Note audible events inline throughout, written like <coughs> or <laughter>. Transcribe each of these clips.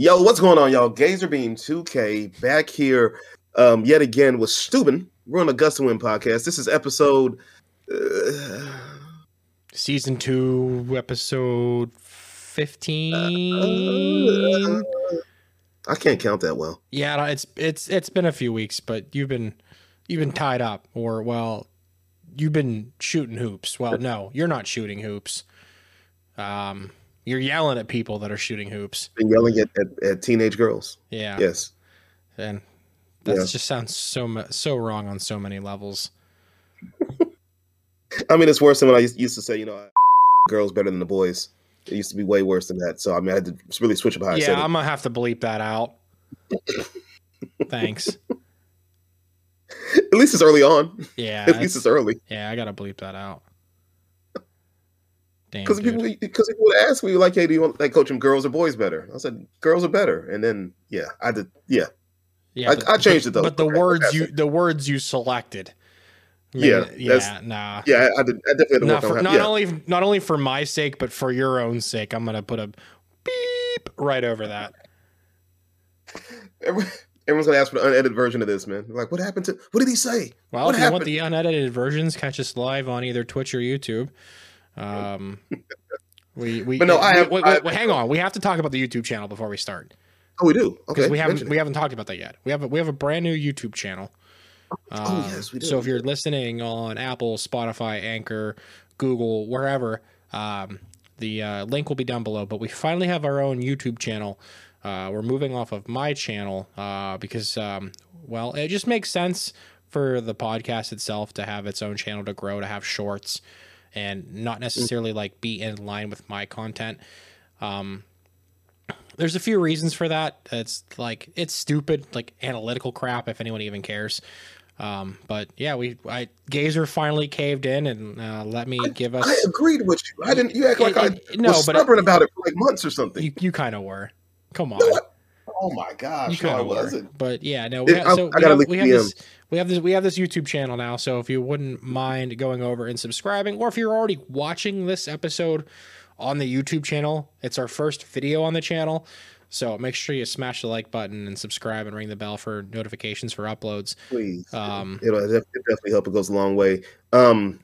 Yo, what's going on, y'all? Gazerbeam 2K back here um, yet again with st00ben. We're on the Gust of Wind podcast. This is episode... Uh, Season 2, episode 15. uh, I can't count that well. Yeah, it's it's it's been a few weeks, but you've been you've been tied up, or well, you've been shooting hoops. Well, no, you're not shooting hoops. Um, you're yelling at people that are shooting hoops. Been yelling at, at, at teenage girls. Yeah, Yes. and that Yeah. just sounds so so wrong on so many levels. <laughs> I mean, it's worse than when I used to say, you know, <laughs> girls better than the boys. It used to be way worse than that. So, I mean, I had to really switch up how I said yeah, it. I'm gonna have to bleep that out. <laughs> Thanks. At least it's early on. Yeah, At least it's early. yeah, I gotta bleep that out. Because people, because people would ask me, like, hey, do you want like coaching girls or boys better? I said, girls are better. And then, yeah, I did. Yeah. Yeah, I- I changed it, though. But the Okay, words you the words you selected. Yeah, made it- that's- yeah, nah. Yeah, I, did. I definitely had to Not, work for, not. Yeah. only not only for my sake, but for your own sake, I'm gonna put a beep right over that. <laughs> Everyone's going to ask for the unedited version of this, man. Like, what happened to, what did he say? Well, what if you want the unedited versions, catch us live on either Twitch or YouTube. Um, <laughs> we we But no, I have- I- hang on. We have to talk about the YouTube channel before we start oh, we do. Okay. we haven't we haven't talked about that yet. We have a, we have a brand new YouTube channel. Oh, Um, yes, we do. So if you're listening on Apple, Spotify, Anchor, Google, wherever, um, the uh, link will be down below. But we finally have our own YouTube channel. Uh, we're moving off of my channel uh, because, um, well, it just makes sense for the podcast itself to have its own channel to grow, to have shorts, and not necessarily like be in line with my content. Um, there's a few reasons for that. It's like it's stupid, like analytical crap. If anyone even cares. Um, but yeah, we I Gazer finally caved in and uh, let me give us. I agreed with you. I didn't. You act like It- I it- no, was stubborn about it for like months or something. you you kind of were. Come on. No, I- oh my You gosh, no, kind of were, wasn't. but yeah, no. We It- have, so I we gotta have, we have this we have this we have this YouTube channel now. So if you wouldn't mind going over and subscribing, or if you're already watching this episode on the YouTube channel, it's our first video on the channel. So make sure you smash the like button and subscribe and ring the bell for notifications for uploads. Please, Um, it'll def- it definitely help. It goes a long way. Um,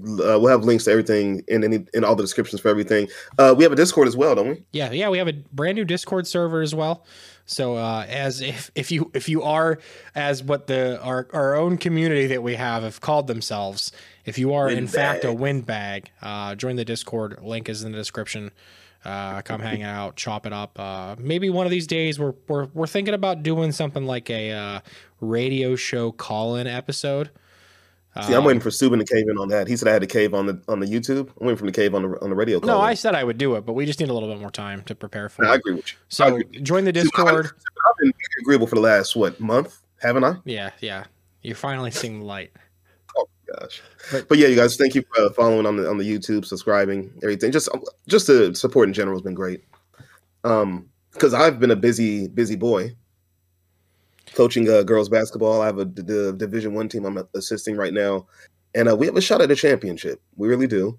uh, we'll have links to everything in any in all the descriptions for everything. Uh, we have a Discord as well, don't we? Yeah, yeah, we have a brand new Discord server as well. So uh, as if if you if you are as what the our our own community that we have have called themselves, if you are in fact a windbag, uh, join the Discord. Link is in the description. Uh, come hang <laughs> out, chop it up. Uh, maybe one of these days we're we're we're thinking about doing something like a uh, radio show call-in episode. See, I'm Um, waiting for st00ben to cave in on that. He said I had to cave on the on the YouTube. I'm waiting for him to cave on the on the radio. No. I said I would do it, but we just need a little bit more time to prepare for No, I agree with you. So agree. join the See, Discord. been- I've been agreeable for the last what month, haven't I? Yeah, yeah. You're finally seeing the light. Oh gosh. But- But, yeah, you guys, thank you for uh, following on the on the YouTube, subscribing, everything. Just just the support in general has been great. Um, because I've been a busy busy boy coaching uh, girls basketball. I have a d- d- Division One team I'm assisting right now, and uh, we have a shot at a championship. We really do.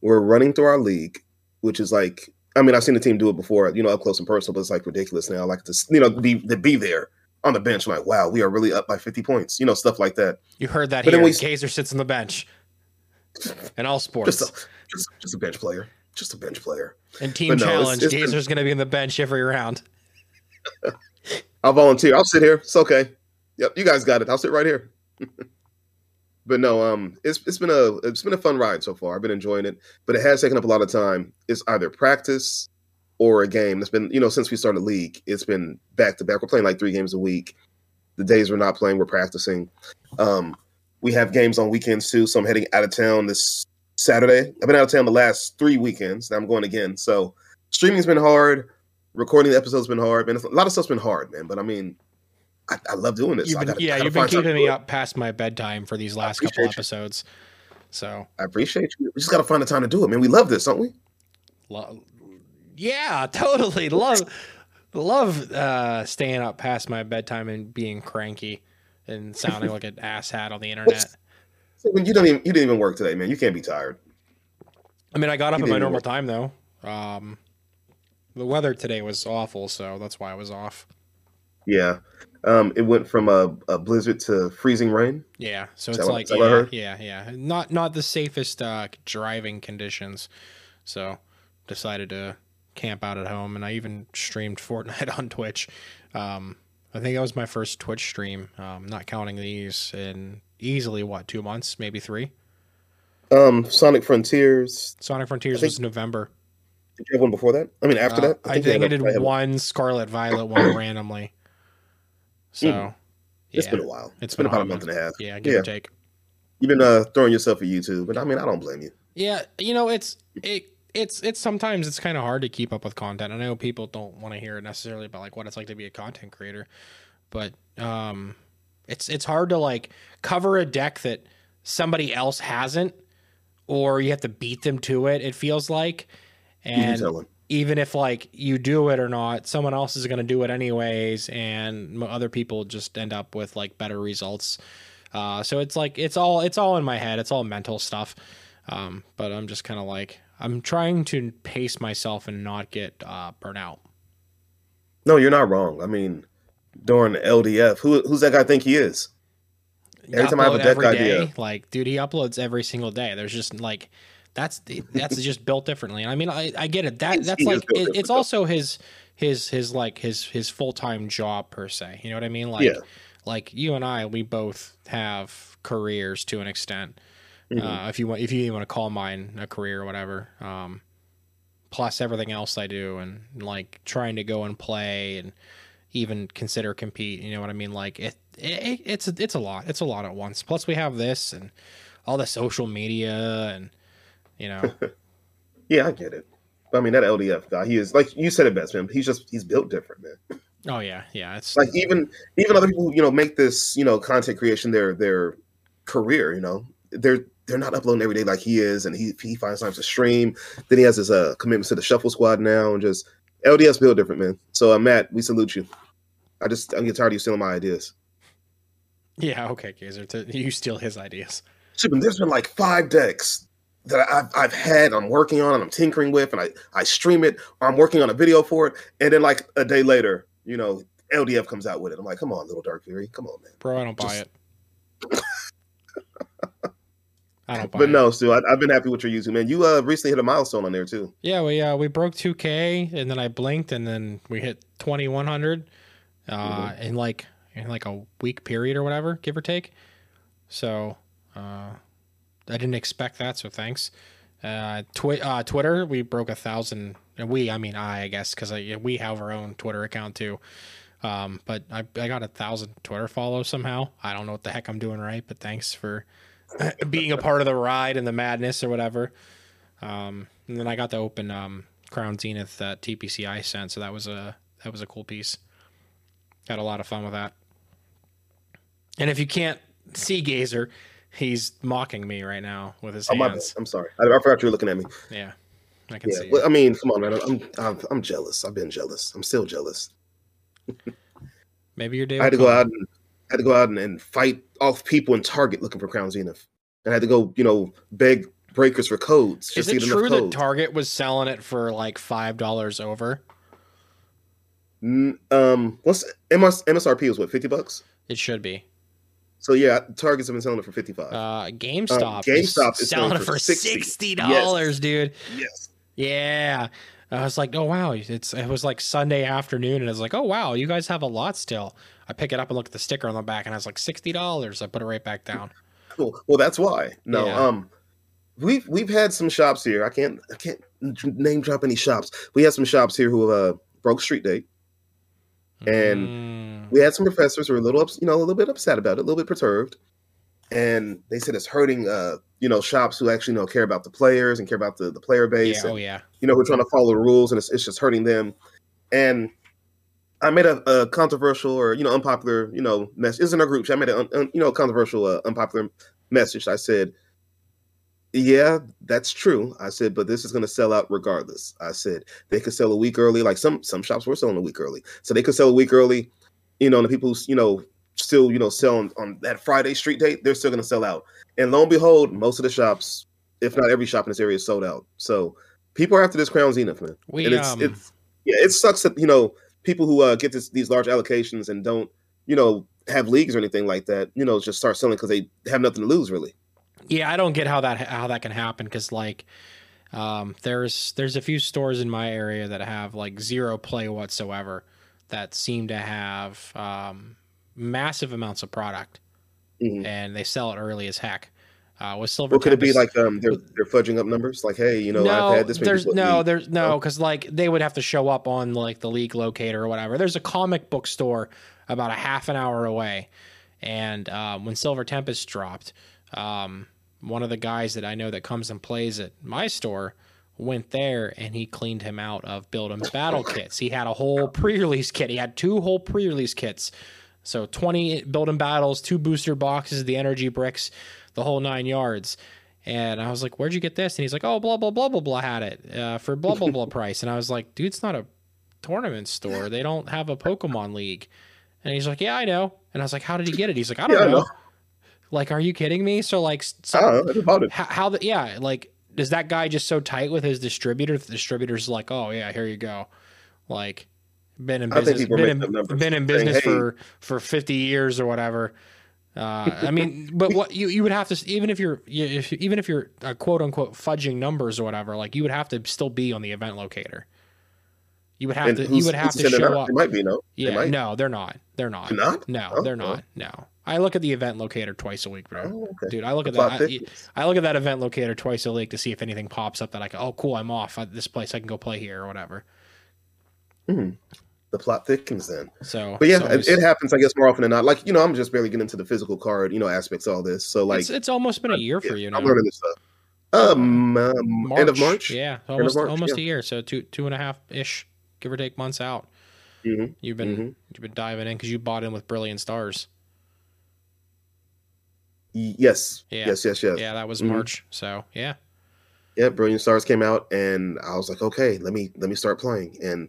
We're running through our league, which is like. I mean, I've seen the team do it before, you know, up close and personal, but it's like ridiculous now. I like to, you know, be to be there on the bench. like, wow, we are really up by 50 points, you know, stuff like that. You heard that But then here. we- Gazer sits on the bench. In all sports. Just a, just, just a bench player. Just a bench player. And team no, challenge, it's Gazer's going to be in the bench every round. <laughs> I'll volunteer. I'll sit here. It's okay. Yep, you guys got it. I'll sit right here. <laughs> but no, um, it's it's been a it's been a fun ride so far. I've been enjoying it, but it has taken up a lot of time. It's either practice or a game. It's been you know since we started league, it's been back to back. We're playing like three games a week. The days we're not playing, we're practicing. Um, we have games on weekends too. So I'm heading out of town this Saturday. I've been out of town the last three weekends. and I'm going again. So streaming's been hard recording the episode's been hard, man. A lot of stuff's been hard, man. But I mean, I, I love doing this. You've been, gotta, yeah, you've been keeping me up past my bedtime for these last couple you. episodes. So, I appreciate you. We just got to find the time to do it, man. We love this, don't we? lo- yeah, totally love love uh, staying up past my bedtime and being cranky and sounding like an <laughs> asshat on the internet. So when you don't even you didn't even work today, man. You can't be tired. I mean, I got up at my normal work. time though. Um, the weather today was awful, so that's why I was off. Yeah. Um, it went from a, a blizzard to freezing rain. Yeah, so it's like is that what I yeah, yeah, yeah, not not the safest uh, driving conditions. So decided to camp out at home, and I even streamed Fortnite <laughs> on Twitch. Um, I think that was my first Twitch stream, um, not counting these, in easily what two months, maybe three. Um, Sonic Frontiers. Sonic Frontiers think- was November. Did you have one before that? I mean, after Uh, that, I think I had a- did a- one Scarlet Violet one <clears throat> randomly. So Mm. It's yeah, been a while. It's it's been been about a hot month and a half. yeah, give Yeah. or take. You've been uh, throwing yourself at YouTube, but I mean, I don't blame you. Yeah, you know, it's it it's it's sometimes it's kind of hard to keep up with content. I know people don't want to hear it necessarily about like what it's like to be a content creator, but um it's it's hard to like cover a deck that somebody else hasn't or you have to beat them to it. It feels like and even if like you do it or not, someone else is going to do it anyways, and other people just end up with like better results. Uh, so it's like it's all it's all in my head. It's all mental stuff. Um, but I'm just kind of like I'm trying to pace myself and not get uh, burnout. No, you're not wrong. I mean, during LDF, who who's that guy think he is? Every time I have a deck idea. like dude, he uploads every single day. There's just like that's that's just built differently. I mean, I, I get it. That that's like it, it's also his his his like his his full time job per se. You know what I mean? Like Yeah. like you and I, we both have careers to an extent. Mhm. Uh, if you want, if you even want to call mine a career or whatever. Um, plus everything else I do, and like trying to go and play and even consider compete. You know what I mean? Like it, it it's it's a lot. It's a lot at once. Plus we have this and all the social media and you know <laughs> yeah, I get it. But I mean, that LDF guy, he is like you said it best, man. He's just he's built different, man. oh yeah yeah it's Like even even other people, you know, make this you know content creation their their career. You know, they're they're not uploading every day like he is, and he he finds time to stream. Then he has his uh commitments to the Shuffle Squad now, and just LDF's built different, man. So uh, Matt, we salute you. I just I'm getting tired of you stealing my ideas. yeah okay Gazer to, you steal his ideas. There's been like five decks that I've, I've had, I'm working on, and I'm tinkering with, and I, I stream it, I'm working on a video for it, and then like a day later, you know, LDF comes out with it. I'm like, come on, little Dark Fury, come on, man. Bro, I don't buy it. I don't <laughs> buy it. But it. no, Stu, I, I've been happy with your YouTube, man. You uh recently hit a milestone on there too. Yeah, we uh, we broke 2K, and then I blinked, and then we hit 2100, uh, Mm-hmm. in like in like a week period or whatever, give or take. So, uh, I didn't expect that, so thanks. Uh, twi- uh, Twitter, we broke a thousand. And we, I mean, I, I guess, because we have our own Twitter account too. Um, but I, I got a thousand Twitter follows somehow. I don't know what the heck I'm doing right, but thanks for <coughs> being a part of the ride and the madness or whatever. Um, and then I got to open um, Crown Zenith that TPCI sent, so that was a that was a cool piece. Had a lot of fun with that. And if you can't see Gazer, he's mocking me right now with his Oh, hands. I'm sorry. I, I forgot you were looking at me. Yeah, I can Yeah. see. Well. I mean, come on, man. I'm, I'm I'm jealous. I've been jealous. I'm still jealous. Maybe your day. I had to go out and had to go out and, and fight off people in Target looking for Crown Zenith. And I had to go, you know, beg breakers for codes. Is it to get enough true that. Target was selling it for like five dollars over? Um, what's MS, MSRP was what fifty bucks? It should be. So yeah, Target's have been selling it for fifty five. Uh, GameStop, GameStop is selling selling it for for 60. sixty dollars, dude. yes. Yeah. I was like, oh wow, it's it was like Sunday afternoon, and I was like, oh wow, you guys have a lot still. I pick it up and look at the sticker on the back, and I was like, sixty dollars. I put it right back down. Cool. Well, that's why. No, Yeah. um, we've we've had some shops here. I can't I can't name drop any shops. We had some shops here who uh broke street date. And Mm. We had some professors who were a little, ups, you know, a little bit upset about it, a little bit perturbed, and they said it's hurting, uh, you know, shops who actually you know care about the players and care about the the player base. yeah, and, oh yeah, you know, who are trying to follow the rules, and it's, it's just hurting them. and I made a, a, controversial or you know unpopular you know message. It's in our group. I made a you know controversial uh, unpopular message. I said, "Yeah, that's true." I said, "But this is going to sell out regardless." I said they could sell a week early. Like some some shops were selling a week early, so they could sell a week early. You know, and the people who you know still you know selling on that Friday street date, they're still going to sell out. And lo and behold, most of the shops, if not every shop in this area, is sold out. So people are after this Crown Zenith, man. We, and it's um, it's yeah, it sucks that you know people who uh, get this, these large allocations and don't you know have leagues or anything like that, you know, just start selling because they have nothing to lose, really. Yeah, I don't get how that how that can happen because like um, there's there's a few stores in my area that have like zero play whatsoever that seem to have um, massive amounts of product Mhm. and they sell it early as heck. Uh, with Silver What could it be like? Um, they're they're fudging up numbers. Like, hey, you know, no, I've had this. many there's no, there's no, because like they would have to show up on like the league locator or whatever. There's a comic book store about a half an hour away, and um, when Silver Tempest dropped, um, one of the guys that I know that comes and plays at my store went there and he cleaned him out of build 'em battle <laughs> kits. He had a whole pre-release kit. He had two whole pre-release kits. So 20 build 'em battles, two booster boxes, the energy bricks, the whole nine yards. And I was like, "Where'd you get this?" And he's like, "Oh, blah blah blah blah blah had it uh, for blah blah blah <laughs> price." And I was like, "Dude, it's not a tournament store. They don't have a Pokemon League." And he's like, "Yeah, I know." And I was like, "How did he get it?" He's like, "I don't Yeah, I know. Like, are you kidding me? So like, so, I don't know. About it. how, how the yeah like is that guy just so tight with his distributor the distributor's like oh yeah here you go like been in business been in, been in saying, business "Hey." for for 50 years or whatever uh, I mean, but what you, you would have to even if you're you- if, even if you're uh, quote unquote fudging numbers or whatever, like you would have to still be on the event locator. You would have And to you would have to show up. They might be no. They Yeah, might. no, they're not. They're not. They're not? No, Oh, they're oh. not. No. I look at the event locator twice a week, bro. Oh, okay. Dude, I look at that. I. I look at that event locator twice a week to see if anything pops up that I can. oh, cool, I'm off at this place. I can go play here or whatever. The plot thickens then. So, But yeah, it's it, it happens. I guess more often than not. Like you know, I'm just barely getting into the physical card, you know, aspects of all this. So like, it's, it's almost been a year for you now. I'm learning this stuff. Um, um end of March. Yeah, almost March, almost yeah. a year. So two two and a half ish, give or take months out. Mhm, You've been mhm. you've been diving in because you bought in with Brilliant Stars. Yes. Yeah. Yes. Yes. Yes. Yeah, that was Mhm. March. So yeah, yeah, Brilliant Stars came out, and I was like, okay, let me let me start playing, and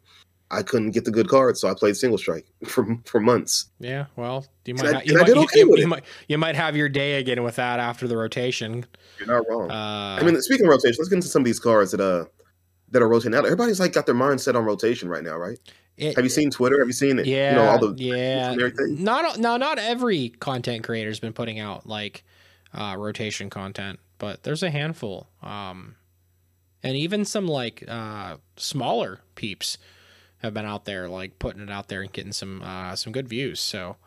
I couldn't get the good cards, so I played Single Strike <laughs> for for months. yeah. Well, you might I- ha- you, might, okay you- with you it. might you might have your day again with that after the rotation. You're not wrong. Uh, I mean, speaking of rotation, let's get into some of these cards that uh that are rotating out. Everybody's like got their mind set on rotation right now, right? It- Have you seen Twitter? Have you seen it? Yeah, you know all the yeah. everything. Not no, not every content creator's been putting out like uh, rotation content, but there's a handful, um, and even some like uh, smaller peeps have been out there like putting it out there and getting some uh, some good views. So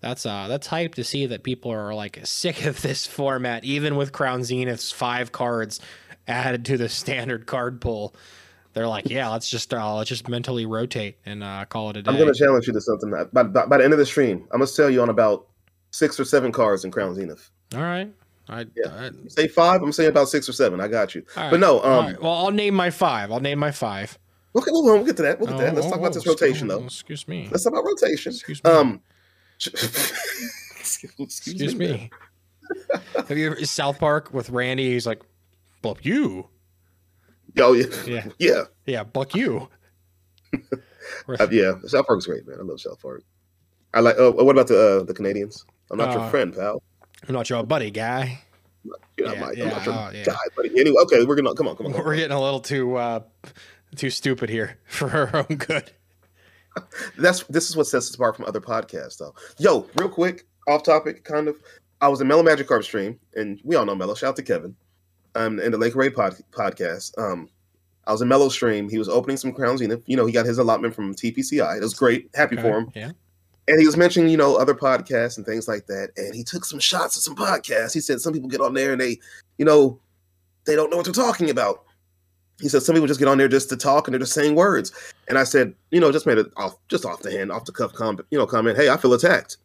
that's uh that's hype to see that people are like <laughs> sick of this format, even with Crown Zenith's five cards added to the standard card pool. They're like, yeah, let's just uh, let's just mentally rotate and uh, call it a day. I'm going to challenge you to something. By, by, by the end of the stream, I'm going to sell you on about six or seven cards in Crown Zenith. All right. I, Yeah. I- say five, I'm saying about six or seven. I got you. all But no, um, right. Well, I'll name my five. I'll name my five. okay, well, we'll get to that. We'll get to that. Let's Oh, talk oh, about this oh, rotation, oh, though. Excuse me. Let's talk about rotation. Excuse me. Um, <laughs> Excuse me. Have you ever South Park with Randy? He's like, "Buck you." Oh yeah, Yeah. yeah, Yeah, buck you. <laughs> Uh, yeah. South Park's great, man. I love South Park. I like. Oh, what about the uh, the Canadians? I'm not Uh, your friend, pal. I'm not your buddy, guy. You're not yeah, my, I'm not your oh, yeah. guy, buddy. Anyway, okay, we're gonna come on, come on. Come. We're getting a little too uh, too stupid here <laughs> for our own good. <laughs> That's this is what sets us apart from other podcasts, though. Yo, real quick, off topic, kind of. I was in Mellow Magikarp stream, and we all know Mellow. Shout out to Kevin, um, in the Lake Ray pod, podcast. Um, I was in Mellow stream. He was opening some crowns. You know, you know, he got his allotment from TPCI. It was great. Happy for him. Yeah. And he was mentioning, you know, other podcasts and things like that. And he took some shots at some podcasts. He said some people get on there and they, you know, they don't know what they're talking about. He said some people just get on there just to talk and they're just saying words. And I said, you know, just made it off, just off the hand, off the cuff comment, you know, comment. Hey, I feel attacked.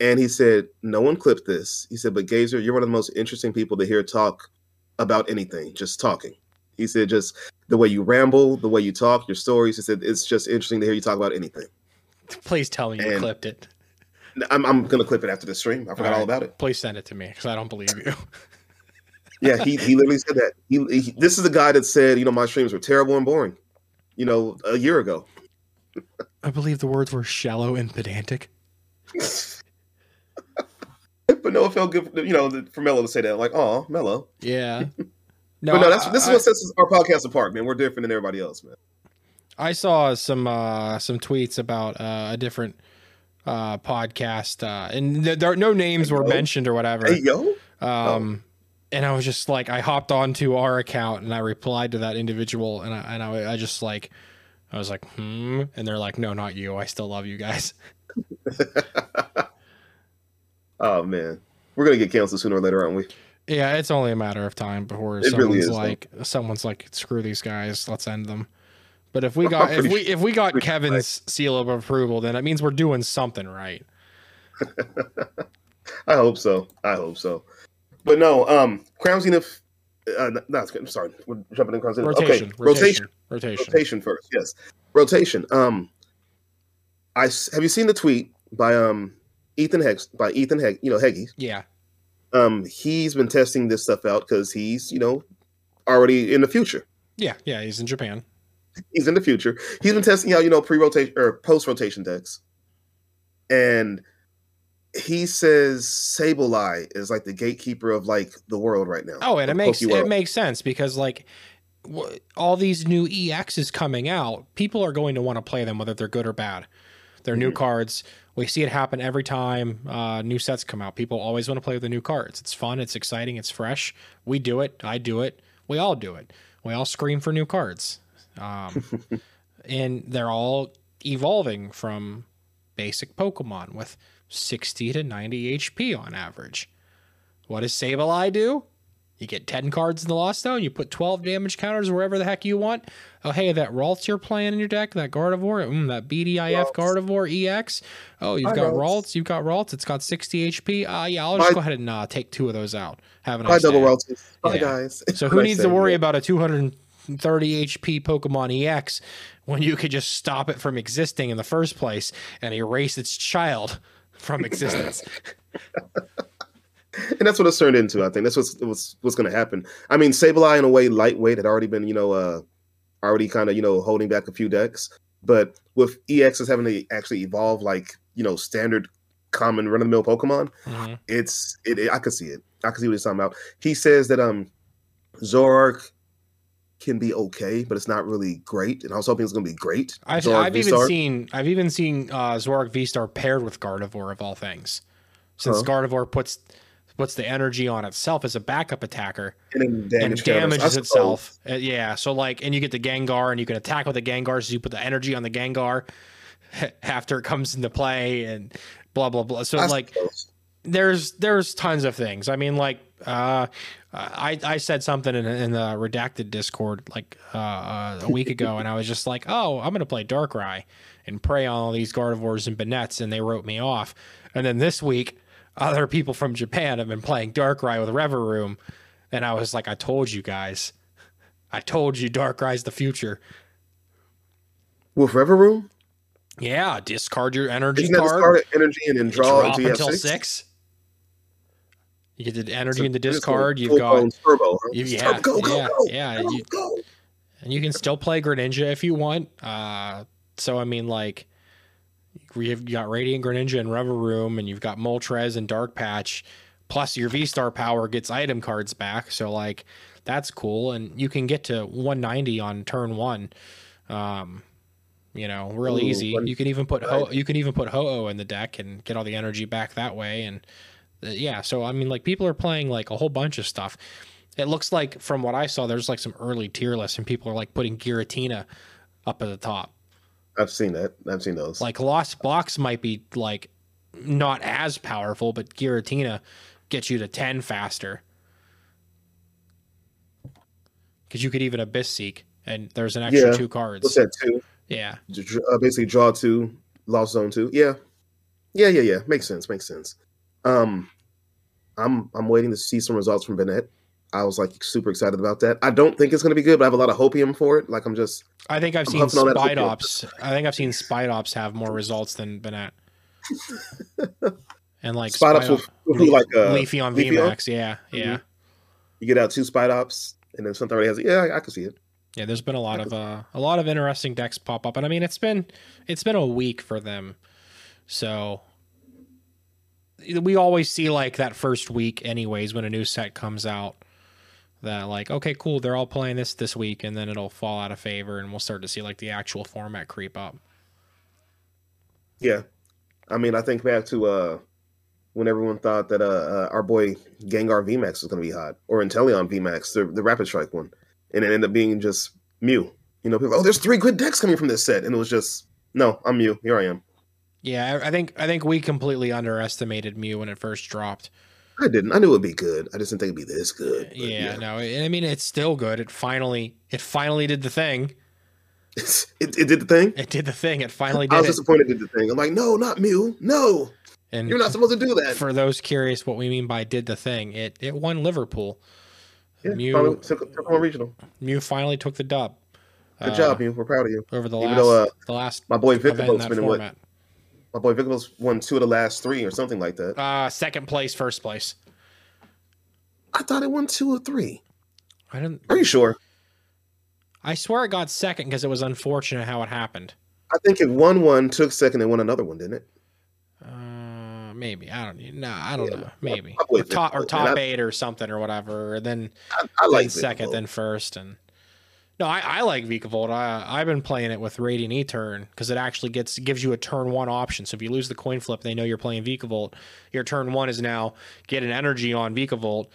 And he said, no one clipped this. He said, but Gazer, you're one of the most interesting people to hear talk about anything, just talking. He said just the way you ramble, the way you talk, your stories. He said it's just interesting to hear you talk about anything. Please tell me you clipped it. I'm, I'm gonna clip it after the stream. I forgot all, right. about it. Please send it to me because I don't believe you. <laughs> Yeah, he, he literally said that. He, he this is the guy that said, you know, my streams were terrible and boring. You know, a year ago. I believe the words were shallow and pedantic. <laughs> <laughs> But no, it felt good, you know, for Mello to say that. Like, oh, Mello. Yeah. <laughs> but no, that's this is I- what sets our podcast apart, man. We're different than everybody else, man. I saw some uh, some tweets about uh, a different uh, podcast, uh, and th- there no names were Yo. mentioned or whatever. Hey, yo. Um, and I was just like, I hopped onto our account and I replied to that individual, and I and I, I just like, I was like, hmm, and they're like, no, not you. I still love you guys. <laughs> Oh man, we're gonna get canceled sooner or later, aren't we? Yeah, it's only a matter of time before It someone's really is, though. like, someone's like, screw these guys, let's end them. But if we <laughs> got if we if we got Kevin's seal of approval, then that means we're doing something right. <laughs> I hope so. I hope so. But no, um, Crown Zenith. Uh, no, I'm sorry, we're jumping in Crown Zenith. Rotation, okay, rotation, rotation, rotation. first. Yes, rotation. Um, I have you seen the tweet by um Ethan Hex by Ethan Heg, you know Heggy. Yeah, Um, he's been testing this stuff out because he's you know already in the future. yeah, yeah. He's in Japan. he's in the future. He's been testing out, you know, pre-rotation or post-rotation decks, and he says Sableye is like the gatekeeper of like the world right now. Oh, and it makes Poke it World. makes sense because like w- all these new EXs coming out, people are going to want to play them whether they're good or bad. They're new Mhm. cards. We see it happen every time uh, new sets come out. People always want to play with the new cards. It's fun. It's exciting. It's fresh. We do it. I do it. We all do it. We all scream for new cards, um, <laughs> and they're all evolving from basic Pokemon with 60 to 90 HP on average. What does Sableye do? You get 10 cards in the Lost Zone, you put 12 damage counters wherever the heck you want. Oh, hey, that Ralts you're playing in your deck, that Gardevoir, mm, that BDIF Ralts. Gardevoir EX. Oh, you've Hi, got Ralts. Ralts, you've got Ralts, it's got 60 HP. Ah, yeah, I'll just Bye. go ahead and uh, take two of those out. Have a Bye, nice double day. routes. Bye, Yeah. guys. So <laughs> who Nice needs to worry about a 230 HP Pokemon EX when you could just stop it from existing in the first place and erase its child from existence? <laughs> <laughs> and that's what it's turned into. I think that's what's what's, what's going to happen. I mean, Sableye in a way, lightweight had already been, you know, uh, already kind of, you know, holding back a few decks. But with EXs having to actually evolve like, you know, standard common run of the mill Pokemon, Mhm. it's it, it- I can see it. I can see what he's talking about. He says that um Zoroark can be okay, but it's not really great. And I was hoping it's going to be great. I've, I've even seen I've even seen uh, Zoroark V Star paired with Gardevoir of all things, since Huh. Gardevoir puts puts the energy on itself as a backup attacker and then and damage counters. Damages itself. Uh, yeah, so like, and you get the Gengar, and you can attack with the Gengar, so you put the energy on the Gengar <laughs> after it comes into play, and blah blah blah. So like, there's there's tons of things. I mean, like uh, I I said something in, in the redacted Discord like uh, uh, a week ago, and I was just like, oh, I'm gonna play Darkrai and prey on all these Gardevoirs and Banettes, and they wrote me off. And then this week, other people from Japan have been playing Darkrai with Rever Room, and I was like, I told you guys, I told you Darkrai's the future. with Rever Room? Yeah, discard your energy isn't card. discard energy and then draw drop until you have until six? six. You get the energy So in the discard. You've got turbo. Huh? you- yeah, go, go, yeah, go, yeah, you- go. and you can still play Greninja if you want. Uh, so I mean, like, you've got Radiant Greninja and Reveroom, and you've got Moltres and Dark Patch. Plus, your V Star power gets item cards back, so like that's cool, and you can get to 190 on turn one. Um, you know, real Ooh, easy. one- You can even put Ho- you can even put Ho-Oh in the deck and get all the energy back that way, and uh, yeah. So I mean, like people are playing like a whole bunch of stuff. It looks like from what I saw, there's like some early tier lists, and people are like putting Giratina up at the top. I've seen that. I've seen those. Like Lost Box might be like not as powerful, but Giratina gets you to ten faster. Because you could even Abyss Seek, and there's an extra Yeah. two cards. What's that? Two. Yeah, Uh, basically, draw two, lost zone two. Yeah, yeah, yeah, yeah. Makes sense. Makes sense. Um, I'm I'm waiting to see some results from Banette. I was like super excited about that. I don't think it's going to be good, but I have a lot of hopium for it. Like I'm just. I think I've I'm seen on Spite. Ops. I think I've seen Spidops have more results than Banette. <laughs> and like Spidops Spite will- will <laughs> do like, uh, Leafeon Leafy on? VMAX. Yeah, yeah, You get out two Spidops, and then something already has it. Yeah, I, I can see it. yeah. There's been a lot of uh, a lot of interesting decks pop up, and I mean it's been it's been a week for them, so we always see like that first week, anyways, when a new set comes out. That like okay, cool, they're all playing this this week, and then it'll fall out of favor, and we'll start to see like the actual format creep up. Yeah, I mean, I think back to uh when everyone thought that uh, uh our boy Gengar VMAX was going to be hot, or Inteleon VMAX, the the Rapid Strike one, and it ended up being just Mew. You know, people, oh, there's three good decks coming from this set, and it was just no, I'm Mew. Here I am. Yeah, I I think I think we completely underestimated Mew when it first dropped. I didn't. I knew it'd be good. I just didn't think it'd be this good. but Yeah, no, I mean it's still good. It finally it finally did the thing. <laughs> it, it did the thing. It did the thing. It finally did I was it. disappointed it did the thing. I'm like, no, not Mew. No, And you're not supposed to do that. for those curious what we mean by did the thing, it it won Liverpool. Yeah, Mew- finally took, took one regional. Mew finally took the dub. Good uh, job, Mew. We're proud of you. over the Even last though, uh, the last My boy Victor's that been in what? My boy Victor's won two of the last three or something like that. Uh second place, first place. I thought it won two or three. I didn't Are you sure? I swear it got second because it was unfortunate how it happened. I think it won one, took second, and won another one, didn't it? Uh, maybe I don't. No, I don't Yeah, know. Maybe or top or top I- eight or something or whatever. And then I, I then second, then first, and no, I, I like Vikavolt. I I've been playing it with Radiant E turn because it actually gets gives you a turn one option. So if you lose the coin flip, they know you're playing Vikavolt. Your turn one is now get an energy on Vikavolt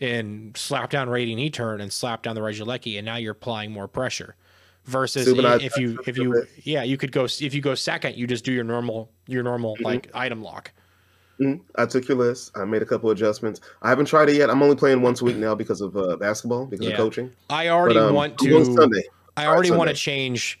and slap down Radiant E turn and slap down the Regieleki, and now you're applying more pressure. Versus if you if you yeah you could go if you go second you just do your normal your normal Mm-hmm. like item lock Mhm. I took your list. I made a couple adjustments. I haven't tried it yet. I'm only playing once a week now because of uh, basketball, because Yeah. of coaching. I already But, um, want to Sunday. I already want to change,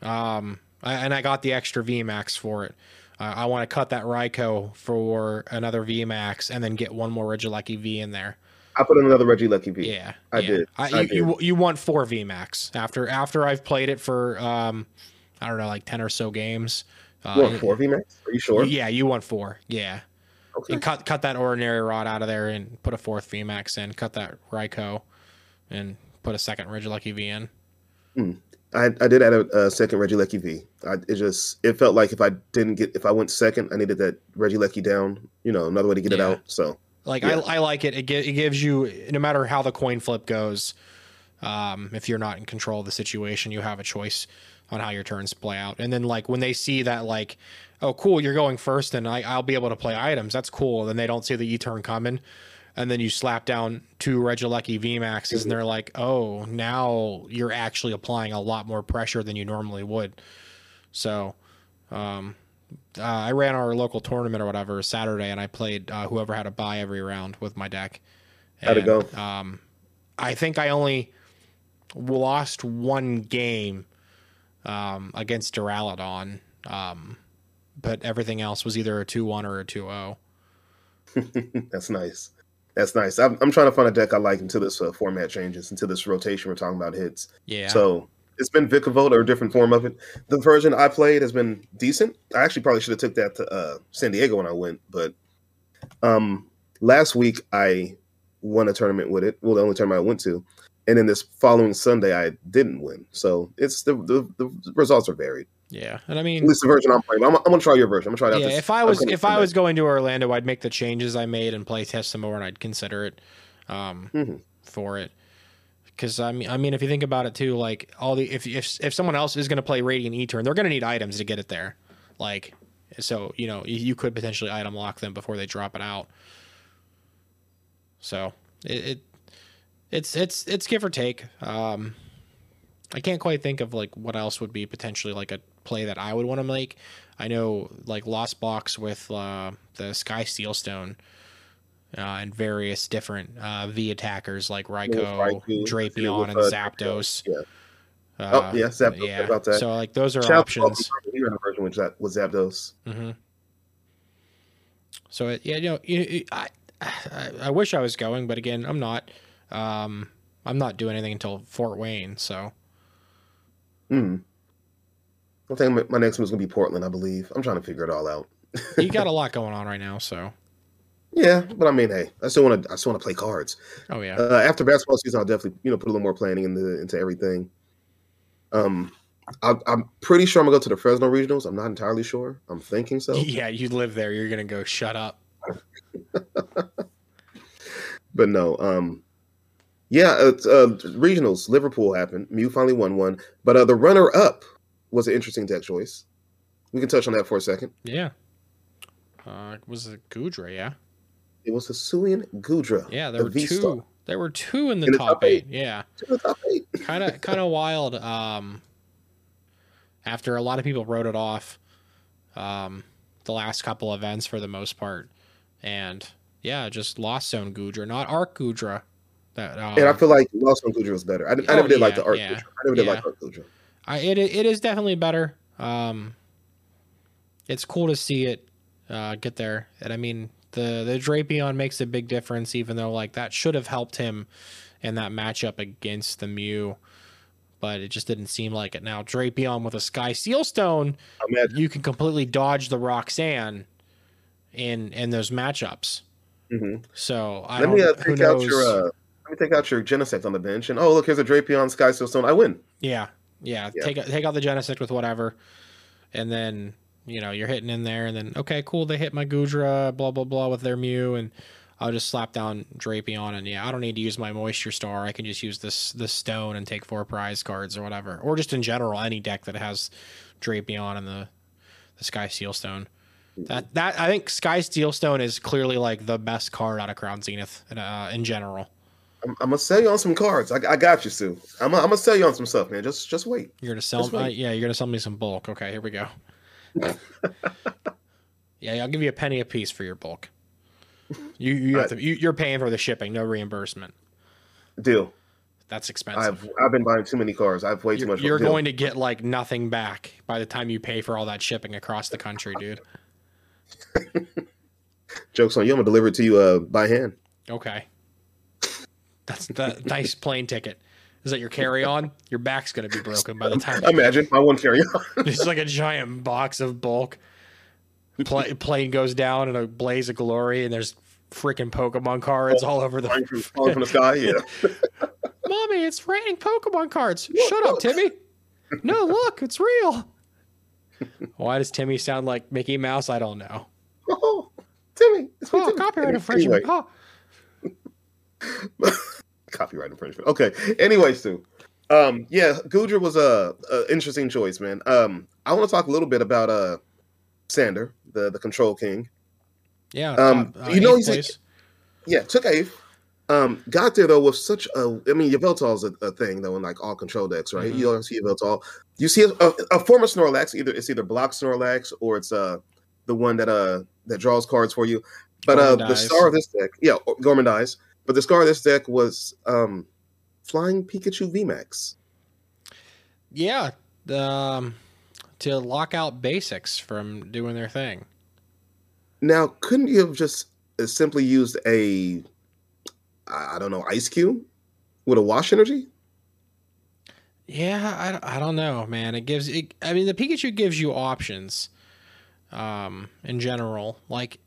um, I, and I got the extra VMAX for it. Uh, I want to cut that Raikou for another VMAX and then get one more Regieleki V in there. I put in another Regieleki V. Yeah, I yeah. did. I, I you, you did. you want four VMAX after after I've played it for um, I don't know like ten or so games. Uh, You want four VMAX? Are you sure? Yeah, you want four. Yeah, Okay. and cut cut that ordinary rod out of there and put a fourth VMAX in. Cut that Raikou, and put a second Regieleki V in. I, I did add a, a second Regieleki V. I, it just it felt like if I didn't get if I went second, I needed that Regieleki down. You know, another way to get it out. So Like Yeah. I, I like it. It, gi- it gives you no matter how the coin flip goes. Um, if you're not in control of the situation, you have a choice on how your turns play out. And then like when they see that like, oh cool, you're going first, and I, I'll be able to play items. That's cool. Then they don't see the E turn coming, and then you slap down two Regieleki VMAXs, and they're like, oh, now you're actually applying a lot more pressure than you normally would. So, um, uh, I ran our local tournament or whatever Saturday, and I played uh, whoever had a buy every round with my deck. How'd it go? Um, I think I only lost one game um, against Duraludon, um, but everything else was either a two one or a two oh. zero. <laughs> that's nice. That's nice. I'm, I'm trying to find a deck I like until this uh, format changes, until this rotation we're talking about hits. Yeah. So it's been Vikavolt or a different form of it. The version I played has been decent. I actually probably should have took that to uh, San Diego when I went, but um, last week I won a tournament with it. Well, the only tournament I went to, and then this following Sunday I didn't win. So it's the the, the results are varied. yeah, and I At mean, least the version I'm playing. I'm, I'm gonna try your version. I'm gonna try it yeah. this If I was if I was going to Orlando, I'd make the changes I made and play test some more, and I'd consider it um, Mhm. for it. Because I mean, I mean, if you think about it too, like all the if if if someone else is going to play Radiant E turn, they're going to need items to get it there. Like, so you know, you- you could potentially item lock them before they drop it out. So it, it it's it's it's give or take. Um, I can't quite think of like what else would be potentially like a play that I would want to make. I know like Lost Box with uh, the Sky Seal Stone uh, and various different uh, V attackers like Raikou, Drapion, and uh, Zapdos. Yeah. Uh, Oh, yeah, Zapdos, Yeah. about that. So like those are Shout options. Here in the version with, Zap- with Zapdos. hmm So yeah, you know, you, you- I, I I wish I was going, but again, I'm not. Um, I'm not doing anything until Fort Wayne, so Hmm. I think my, next move is gonna be Portland. I believe. I'm trying to figure it all out. <laughs> you got a lot going on right now. So, Yeah, but I mean, hey, I still want to. I still want to play cards. oh yeah, Uh, after basketball season, I'll definitely you know put a little more planning into into everything. Um, I, I'm pretty sure I'm gonna go to the Fresno regionals. I'm not entirely sure. I'm thinking so, <laughs> yeah, you live there. You're gonna go shut up. <laughs> but no. Um, yeah, uh, uh, regionals. Liverpool happened. Mew finally won one, but uh, the runner up was an interesting deck choice. We can touch on that for a second. Yeah. Uh, was it Goodra? Yeah. It was a Hisuian Goodra. Yeah, there the were V-Star. two. There were two in the, In the top, top eight. eight. Yeah. To the top eight. kind of kind of wild um after a lot of people wrote it off um the last couple events for the most part and yeah just lost zone goodra not arc goodra that um, And I feel like Lost on was better. I, I Oh, never did like the art. yeah. I never did yeah. like art Goodra. I, it it is definitely better um it's cool to see it uh get there and i mean the the drapion makes a big difference even though like that should have helped him in that matchup against the mew but it just didn't seem like it now drapion with a sky seal stone you can completely dodge the roxanne in in those matchups Mhm. so i Let don't me uh, who out your. Uh, let me take out your Genesect on the bench, and oh look, here's a Drapion Sky Seal Stone. I win. Yeah, yeah. Yeah. Take take out the Genesect with whatever, and then you know you're hitting in there, and then okay, cool. They hit my Goodra, blah blah blah, with their Mew, and I'll just slap down Drapion, and yeah, I don't need to use my Moisture Star. I can just use this this stone and take four prize cards or whatever, or just in general any deck that has Drapion and the the Sky Seal Stone. That that I think Sky Seal Stone is clearly like the best card out of Crown Zenith uh, in general. I'm, I'm gonna sell you on some cards. I, I got you, Sue. I'm, I'm gonna sell you on some stuff, man. Just just wait. You're gonna sell, me. uh, yeah. You're gonna sell me some bulk. Okay, here we go. <laughs> yeah, I'll give you a penny a piece for your bulk. You you have to, you, you're paying for the shipping, no reimbursement. Deal. That's expensive. I've I've been buying too many cards. I've way too You're, much. you're deal. going to get like nothing back by the time you pay for all that shipping across the country, dude. <laughs> jokes on you. I'm gonna deliver it to you uh, by hand. Okay, that's the nice plane ticket. Is that your carry on? Your back's gonna be broken by the time. <laughs> Imagine I won't carry on. <laughs> It's like a giant box of bulk. Pla- plane goes down in a blaze of glory, and there's freaking Pokemon cards all over the. falling, from, falling from the sky. Yeah. <laughs> Mommy, it's raining Pokemon cards. Shut up, Timmy. No, look, it's real. Why does Timmy sound like Mickey Mouse? I don't know. Oh, Timmy. It's me, Oh, copyright Anyway, infringement. Oh, <laughs> copyright infringement. Okay. Anyway, Sue. Um, yeah, Goodra was a, a interesting choice, man. Um, I want to talk a little bit about uh Sander, the the Control King. yeah. Um, uh, you know eighth he's like- Yeah, took eighth. Um, got there though with such a. I mean, Yveltal's a, a thing though in like all control decks, right? Mhm. You don't see Yveltal. You see a, a, a form of Snorlax. Either it's either block Snorlax or it's uh the one that uh that draws cards for you. But uh, the star of this deck, yeah, or- Gormandize. But the scar of this deck was um Flying Pikachu VMAX. Yeah. Um, to lock out basics from doing their thing. Now, couldn't you have just uh, simply used a, I don't know, Eiscue with a wash energy? Yeah, I, don't- I don't know, man. It gives it. I mean, the Pikachu gives you options, um, in general. Like,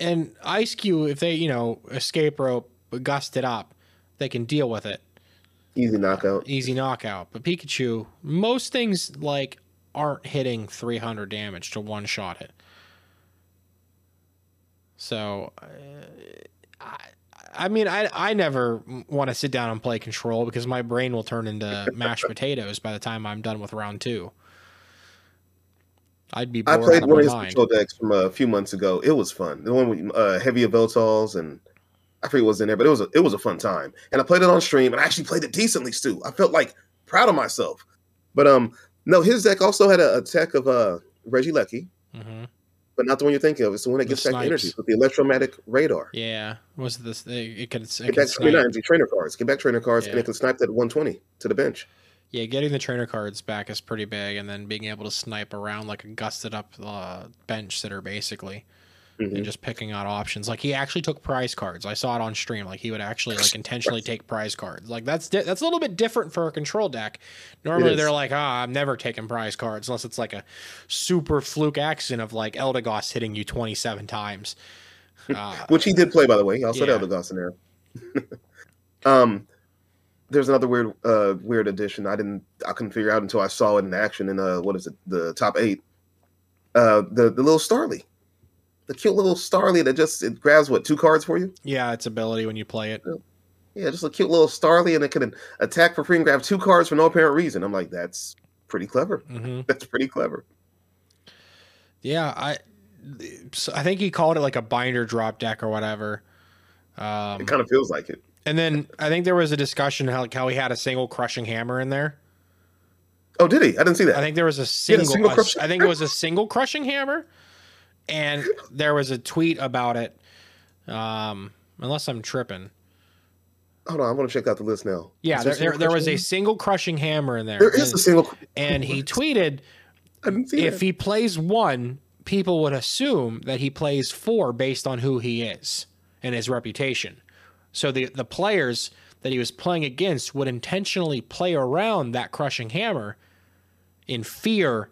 and Eiscue, if they you know escape rope, gust it up, they can deal with it, Easy knockout. easy knockout. But Pikachu, most things like aren't hitting 300 damage to one shot it. So, uh, I, I mean, I I never want to sit down and play control because my brain will turn into <laughs> mashed potatoes by the time I'm done with round two. I'd be I played one of his mind. control decks from a few months ago. It was fun. The one with uh, heavy Yveltals and I forget what was in there, but it was a, it was a fun time. And I played it on stream, and I actually played it decently too. I felt like proud of myself. But um, no, his deck also had a, a tech of uh Regieleki, hmm but not the one you're thinking of. It's the one that The gets back energy with the electromagnetic radar. Yeah, was this? It, it could. It Get back snipe. 29 the trainer cards. Get back trainer cards, and it can snipe that 120 to the bench. Yeah, getting the trainer cards back is pretty big, and then being able to snipe around like a gusted up uh, bench sitter, basically. Mhm. and just picking out options. Like he actually took prize cards. I saw it on stream. Like he would actually like intentionally take prize cards. Like that's di- that's a little bit different for a control deck. Normally they're like, ah, I'm never taking prize cards unless it's like a super fluke accident of like Eldegoss hitting you 27 times. <laughs> Uh, which he did play by the way. He also Yeah. had Eldegoss in there. <laughs> um, there's another weird, uh, weird addition. I didn't, I couldn't figure out until I saw it in action in uh, what is it, the top eight. Uh, the the little Starly, the cute little Starly that just it grabs what two cards for you. yeah, it's ability when you play it. Yeah, just a cute little Starly, and it can attack for free and grab two cards for no apparent reason. I'm like, that's pretty clever. hmm <laughs> That's pretty clever. Yeah, I I think he called it like a binder drop deck or whatever. Um, It kind of feels like it. And then I think there was a discussion how like how he had a single crushing hammer in there. Oh, did he? I didn't see that. I think there was a single. single a- crushing I think it was a single crushing hammer, and there was a tweet about it. Um, unless I'm tripping. Hold on, I want to check out the list now. Yeah, there, there, there was a single crushing hammer in there. There is and, a single. and he tweeted I didn't see if that. he plays one, people would assume that he plays four based on who he is and his reputation. So the the players that he was playing against would intentionally play around that crushing hammer in fear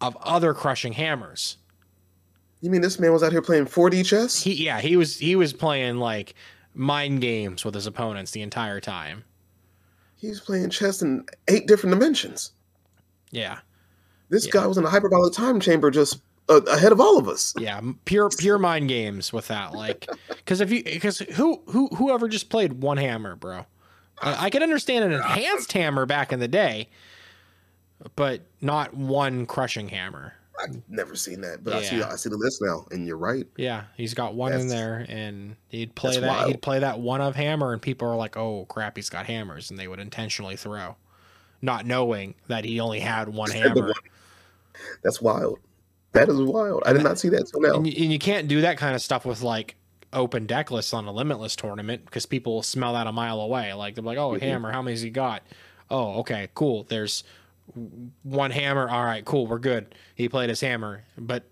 of other crushing hammers. You mean this man was out here playing 4D chess? He yeah, he was he was playing like mind games with his opponents the entire time. He's playing chess in eight different dimensions. Yeah. This Yeah. guy was in a hyperbolic time chamber just uh, ahead of all of us. Yeah, pure <laughs> pure mind games with that. Like, because if you because who who whoever just played one hammer, bro. I, I could understand an enhanced hammer back in the day, but not one crushing hammer. I've never seen that, but I see I see the list now, and you're right. Yeah, he's got one in there, and he'd play that. wild. He'd play that one of hammer, and people are like, "Oh crap, he's got hammers," and they would intentionally throw, not knowing that he only had one <laughs> hammer. That's wild. That is wild. I did not see that till now. And you, and you can't do that kind of stuff with like open deck lists on a limitless tournament because people will smell that a mile away. Like they're like, "Oh, Mm-hmm. hammer, how many's he got?" Oh, okay, cool. There's one hammer. All right, cool. We're good. He played his hammer, but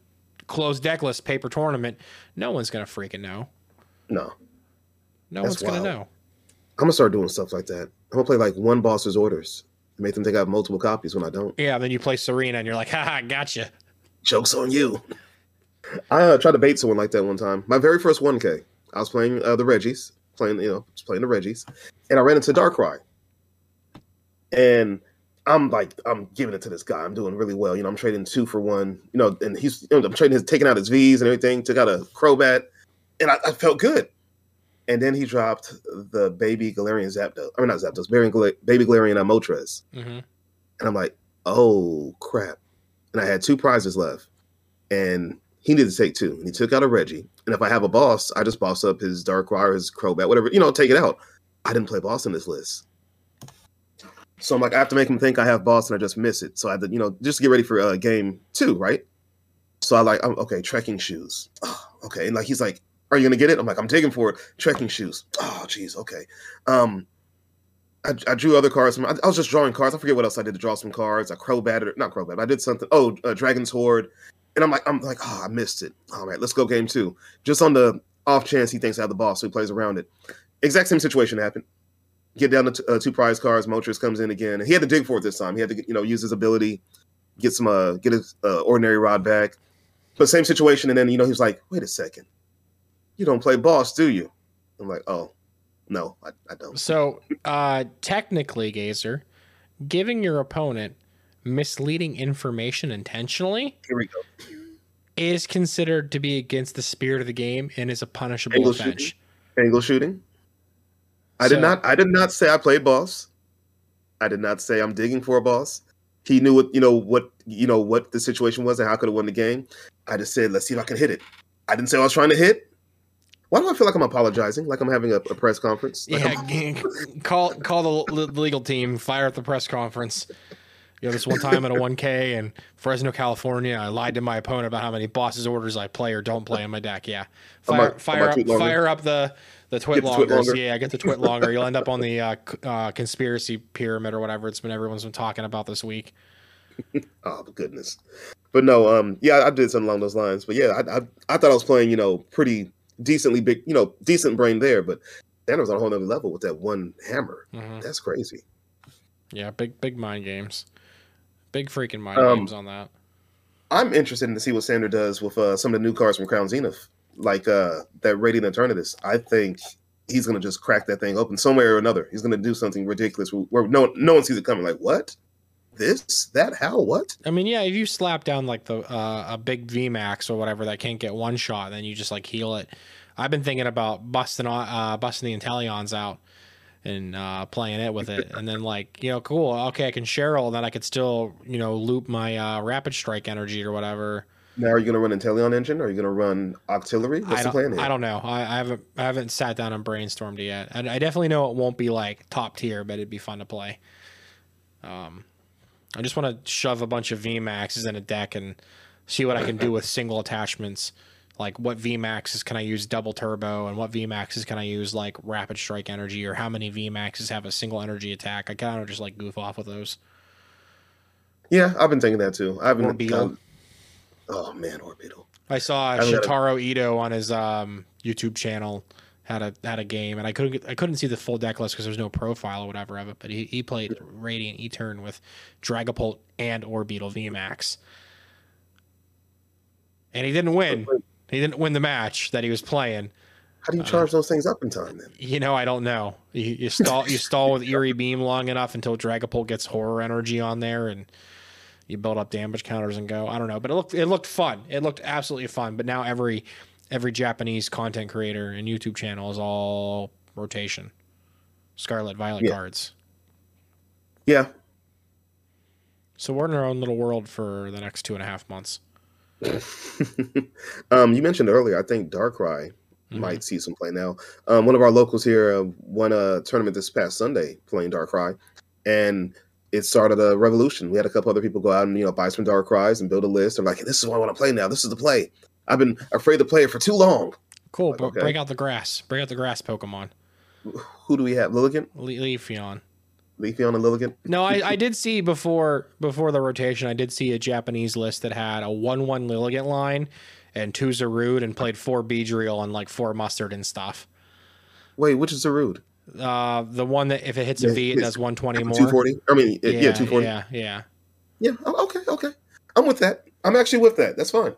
closed deck list paper tournament, no one's gonna freaking know. No, No That's one's gonna know. I'm gonna start doing stuff like that. I'm gonna play like one boss's orders, make them think I have multiple copies when I don't. Yeah, then you play Serena and you're like, haha, gotcha. Jokes on you. I uh, tried to bait someone like that one time. My very first 1K, I was playing uh, the Reggies, playing you know, just playing the Reggies, and I ran into Darkrai, and I'm like, I'm giving it to this guy. I'm doing really well. You know, I'm trading two for one. You know, and he's you know, I'm trading his taking out his V's and everything. Took out a Crobat, and I, I felt good. And then he dropped the baby Galarian Zapdos. I mean, not Zapdos, baby, Gal- baby Galarian uh, Moltres. hmm And I'm like, oh crap. And I had two prizes left. And he needed to take two. And he took out a Reggie. And if I have a boss, I just boss up his Darkrai or his Crobat, whatever, you know, take it out. I didn't play boss in this list. So I'm like, I have to make him think I have boss and I just miss it. So I had to, you know, just get ready for uh, game two, right? So I like, I'm okay, trekking shoes. Oh, okay. And like, he's like, are you going to get it? I'm like, I'm taking for it. Trekking shoes. Oh, geez. Okay. Um, I, I drew other cards. I, I was just drawing cards. I forget what else I did to draw some cards. I crowbatted, not crowbat. I did something. Oh, uh, Dragon's Horde, and I'm like, I'm like, oh, I missed it. All right, let's go game two. Just on the off chance he thinks I have the boss, so he plays around it. Exact same situation happened. Get down to t- uh, two prize cards. Moltres comes in again, he had to dig for it this time. He had to, you know, use his ability, get some, uh, get his uh, ordinary rod back. But same situation, and then you know he was like, wait a second, you don't play boss, do you? I'm like, oh, no, I, I don't. So, uh, technically, Gazer, giving your opponent misleading information intentionally Here we go. is considered to be against the spirit of the game and is a punishable Angle offense. shooting? Angle shooting. I So- did not. I did not say I played boss. I did not say I'm digging for a boss. He knew what you know what you know what the situation was and how I could have won the game. I just said, let's see if I can hit it. I didn't say I was trying to hit. Why do I feel like I'm apologizing? Like I'm having a, a press conference? Like Yeah, I'm- call call the legal team, fire at the press conference. You know, this one time at a 1K in Fresno, California, I lied to my opponent about how many bosses orders I play or don't play in my deck. Yeah, fire, on fire up, longer? fire up the the twit the twit longer. yeah, I get the twit longer. You'll end up on the uh, uh, conspiracy pyramid or whatever it's been everyone's been talking about this week. <laughs> oh goodness. but no, um, yeah, I did something along those lines. But yeah, I, I, I thought I was playing, you know, pretty decently big, you know, decent brain there. But was on a whole other level with that one hammer. Mhm. That's crazy. Yeah, big big mind games. Big freaking mind Um, games on that. I'm interested in to see what Sander does with uh, some of the new cards from Crown Zenith, like uh, that Radiant Eternatus. I think he's gonna just crack that thing open somewhere or another. He's gonna do something ridiculous where, where no no one sees it coming. Like what? This? That? How? What? I mean, yeah, if you slap down like the uh, a big VMAX or whatever that can't get one shot, then you just like heal it. I've been thinking about busting on- uh, busting the Inteleons out and uh, playing it with it, <laughs> and then like you know, cool. Okay, I can Cheryl, then I could still you know loop my uh, Rapid Strike energy or whatever. Now are you gonna run Inteleon engine? Or Are you gonna run Octillery? What's I the don't, plan here? I don't know. I, I haven't I haven't sat down and brainstormed it yet. And I definitely know it won't be like top tier, but it'd be fun to play. Um, I just want to shove a bunch of VMAXs in a deck and see what I can do with single attachments. Like what VMAXs can I use double turbo, and what VMAXs can I use like rapid strike energy, or how many VMAXs have a single energy attack? I kind of just like goof off with those. Yeah, I've been thinking that too. I haven't. Uh, oh man, Orbital. I saw got a- Ito on his um, YouTube channel had a had a game, and I couldn't I couldn't see the full deck list because there's no profile or whatever of it. But he, he played Radiant Etern with Dragapult and Orbeetle VMAX, and he didn't win. He didn't win the match that he was playing. How do you uh, charge those things up in time then? You know, I don't know. You, you stall you stall with Eerie <laughs> Beam long enough until Dragapult gets horror energy on there, and you build up damage counters and go. I don't know, but it looked it looked fun. It looked absolutely fun. But now every every Japanese content creator and YouTube channel is all rotation, Scarlet Violet Yeah. cards. Yeah, So we're in our own little world for the next two and a half months. <laughs> um, you mentioned earlier. I think Darkrai Mhm. might see some play now. Um, one of our locals here uh, won a tournament this past Sunday playing Darkrai, and it started a revolution. We had a couple other people go out and you know buy some Darkrai's and build a list. They're like, "This is what I want to play now. This is the play." I've been afraid to play it for too long. Cool, Like, but okay. break out the grass. Break out the grass Pokemon. Who do we have? Lilligant, Le- Leafeon. Leafeon, and Lilligant. No, I, I did see before before the rotation. I did see a Japanese list that had a one one Lilligant line and two Zarude and played four Beedrill and like four Mustard and stuff. Wait, which is the rude? Uh, the one that if it hits a Yeah, it does one twenty more. Two forty. I mean, yeah, yeah two forty. Yeah, yeah. Yeah. oh, Okay. Okay. I'm with that. I'm actually with that. That's fine.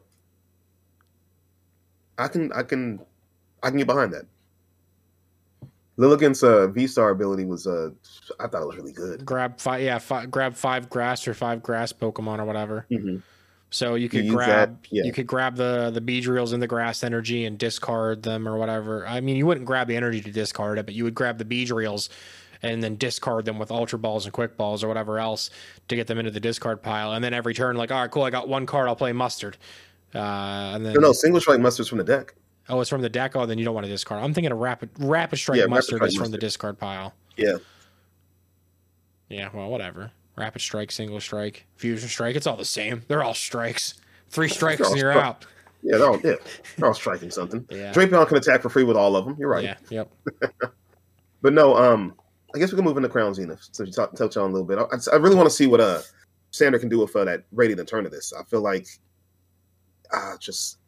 I can. I can. I can get behind that. Lilligant's uh, V Star ability was. Uh, I thought it was really good. Grab five. Yeah, five, grab five grass or five grass Pokemon or whatever. Mhm. So you could use grab that, yeah. you could grab the the Beedrills in the grass energy and discard them or whatever. I mean, you wouldn't grab the energy to discard it, but you would grab the Beedrills and then discard them with Ultra Balls and Quick Balls or whatever else to get them into the discard pile. And then every turn, like, all right, cool, I got one card, I'll play Mustard. Uh, and then No, no, single strike mustard's from the deck. oh, it's from the deck. Oh, then you don't want to discard. I'm thinking of Rapid Rapid Strike Yeah, Rapid Mustard Strike is from the discard pile. Yeah. Yeah, well, whatever. Rapid Strike, Single Strike, Fusion Strike, it's all the same. They're all strikes. Three <laughs> strikes and you're strike. out. Yeah, they're all, yeah, they're all striking something. <laughs> Yeah. Drapion can attack for free with all of them. You're right. Yeah, yep. <laughs> But no, um, I guess we can move into Crown Zenith. So you talk, touch on a little bit. I, I really want to see what uh Sander can do with uh, that Radiant this. I feel like, ah, just.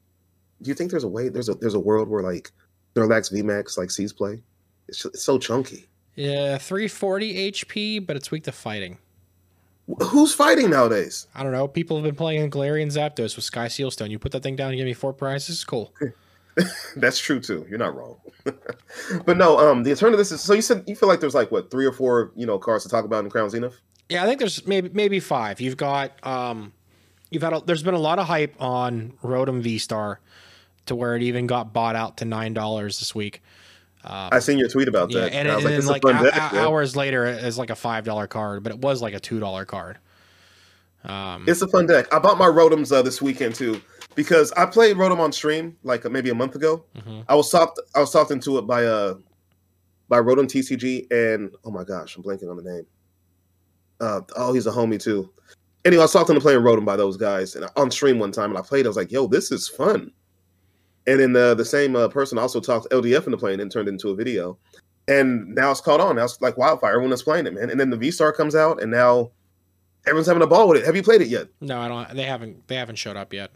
Do you think there's a way? There's a there's a world where like Durlax VMAX like sees play. It's, it's so chunky. Yeah, 340 HP, but it's weak to fighting. Who's fighting nowadays? I don't know. People have been playing Galarian Zapdos with Sky Seal Stone. You put that thing down and give me four prizes. Cool. <laughs> That's true too. You're not wrong. <laughs> but no, um, the turn of this is. So you said you feel like there's like what three or four you know cards to talk about in Crown Zenith. Yeah, I think there's maybe maybe five. You've got um, you've had a, there's been a lot of hype on Rotom V Star, to where it even got bought out to nine dollars this week. I seen your tweet about Yeah, that. and, I and was then "This is a like fun hou- deck, hou- man." hours later, it's like a five dollar card, but it was like a two dollar card. Um, It's a fun deck. I bought my Rotoms uh, this weekend too because I played Rotom on stream like uh, maybe a month ago. mhm. I was soft. I was soft into it by uh by Rotom TCG and oh my gosh, I'm blanking on the name. Uh oh, he's a homie too. Anyway, I was talking to playing Rotom by those guys and on stream one time and I played. I was like, "Yo, this is fun." And then uh, the same uh, person also talked LDF into playing and turned it into a video. And now it's caught on. Now it's like wildfire. Everyone is playing it, man. And then the V Star comes out, and now Everyone's having a ball with it. Have you played it yet? No, I don't. They haven't. They haven't showed up yet.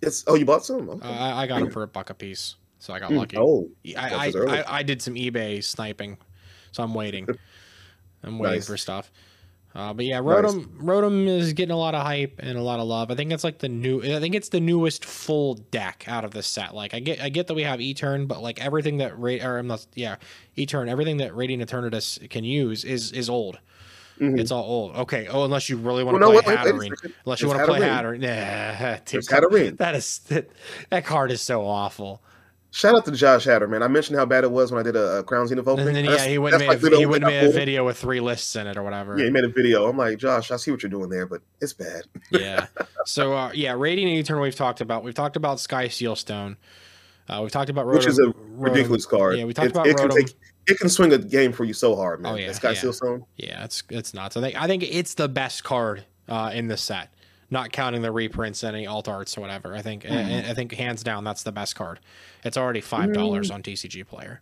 It's oh, you bought some? Okay. Uh, I, I got them for a buck a piece, so I got Hmm. lucky. Oh, I, I. I, I did some eBay sniping, so I'm waiting. <laughs> I'm waiting Nice. for stuff. Uh, but yeah, Nice. Rotom Rotom is getting a lot of hype and a lot of love. I think it's like the new. I think it's the newest full deck out of the set. Like I get, I get that we have Etern, but like everything that Ra- or I'm not, yeah, Etern, everything that Radiant Eternatus can use is is old. Mhm. It's all old. Okay. Oh, unless you really want Well, to no, play wait, wait, wait Hatterene. Unless you want to play Hatterene. Nah, <laughs> <laughs> dude, There's come- Hatterene. That is that, that card is so awful. Shout out to Josh Hatter, man. I mentioned how bad it was when I did a, a Crown Zenith opening. And then That's- yeah, he went made like a, he went and thing I made a video with three lists in it or whatever. Yeah, he made a video. I'm like, Josh, I see what you're doing there, but it's bad. <laughs> yeah. So uh, yeah, Radiant and Eternal we've talked about. We've talked about Sky Seal Stone. Uh, we've talked about Rotom, Which is a Rotom- ridiculous card. Yeah, we talked it, about it can take it can swing a game for you so hard, man. Oh, yeah, That Sky yeah. Seal Stone. Yeah, it's it's nuts. I think I think it's the best card uh, in the set, not counting the reprints any alt arts or whatever. I think I, I think hands down that's the best card. It's already five dollars on TCGplayer.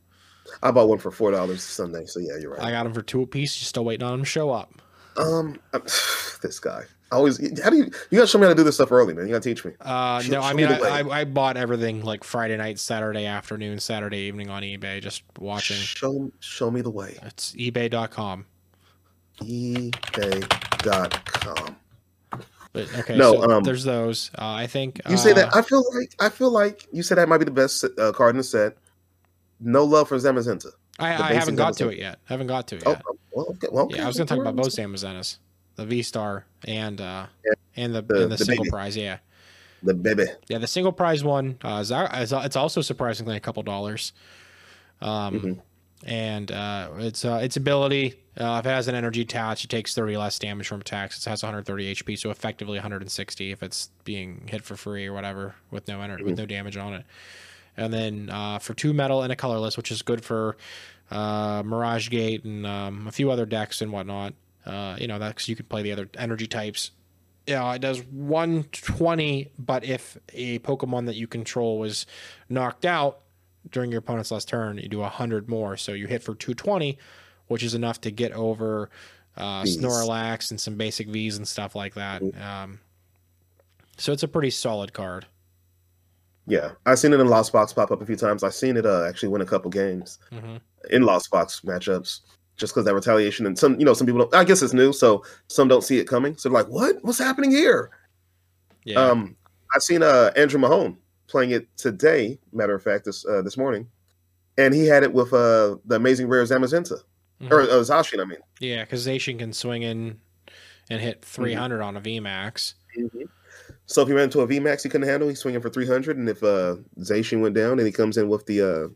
I bought one for four dollars Sunday, so yeah, you're right. I got them for two apiece. Just still waiting on them to show up. Um, <sighs> this guy. I always. How do you? You gotta show me how to do this stuff early, man. You gotta teach me. Uh, Show- no, I mean me I. I, I bought everything like Friday night, Saturday afternoon, Saturday evening on eBay, just watching. Show show me the way. It's eBay.com. eBay.com. But okay, No, so um, there's those. Uh, I think You say uh, that. I feel like I feel like you said that might be the best uh, card in the set. No love for Zamazenta. I, I haven't got to it yet. I haven't got to it Oh, yet. well, okay. Well, okay. yeah, I was gonna talk about both Zamazentas, the V Star and uh Yeah, and the, the- and the, the single baby. prize. Yeah, The baby. yeah. The single prize one uh, is, it's also surprisingly a couple dollars. Um, Mhm. And uh, its uh, its ability. Uh, if it has an energy attached, it takes 30 less damage from attacks. It has 130 HP, so effectively 160 if it's being hit for free or whatever with no energy, with no damage on it. And then uh, for two metal and a colorless, which is good for uh, Mirage Gate and um, a few other decks and whatnot. Uh, you know, that's you can play the other energy types. Yeah, it does 120, but if a Pokemon that you control was knocked out during your opponent's last turn, you do 100 more. So you hit for 220, which is enough to get over uh, Vs. Snorlax and some basic Vs and stuff like that. Um, so it's a pretty solid card. Yeah, I've seen it in Lost Box pop up a few times. I've seen it uh, actually win a couple games hmm in Lost Box matchups, just because that retaliation and some, you know, some people don't. I guess it's new, so some don't see it coming. So they're like, "What? What's happening here?" Yeah. Um, I've seen uh, Andrew Mahone playing it today. Matter of fact, this uh, this morning, and he had it with uh, the amazing rare Zamazenta Mhm. or uh, Zacian. I mean, Yeah, because Zacian can swing in and hit 300 on a VMAX. so if he ran into a VMAX he couldn't handle, he's swinging for three hundred. And if uh, Zacian went down, and he comes in with the uh,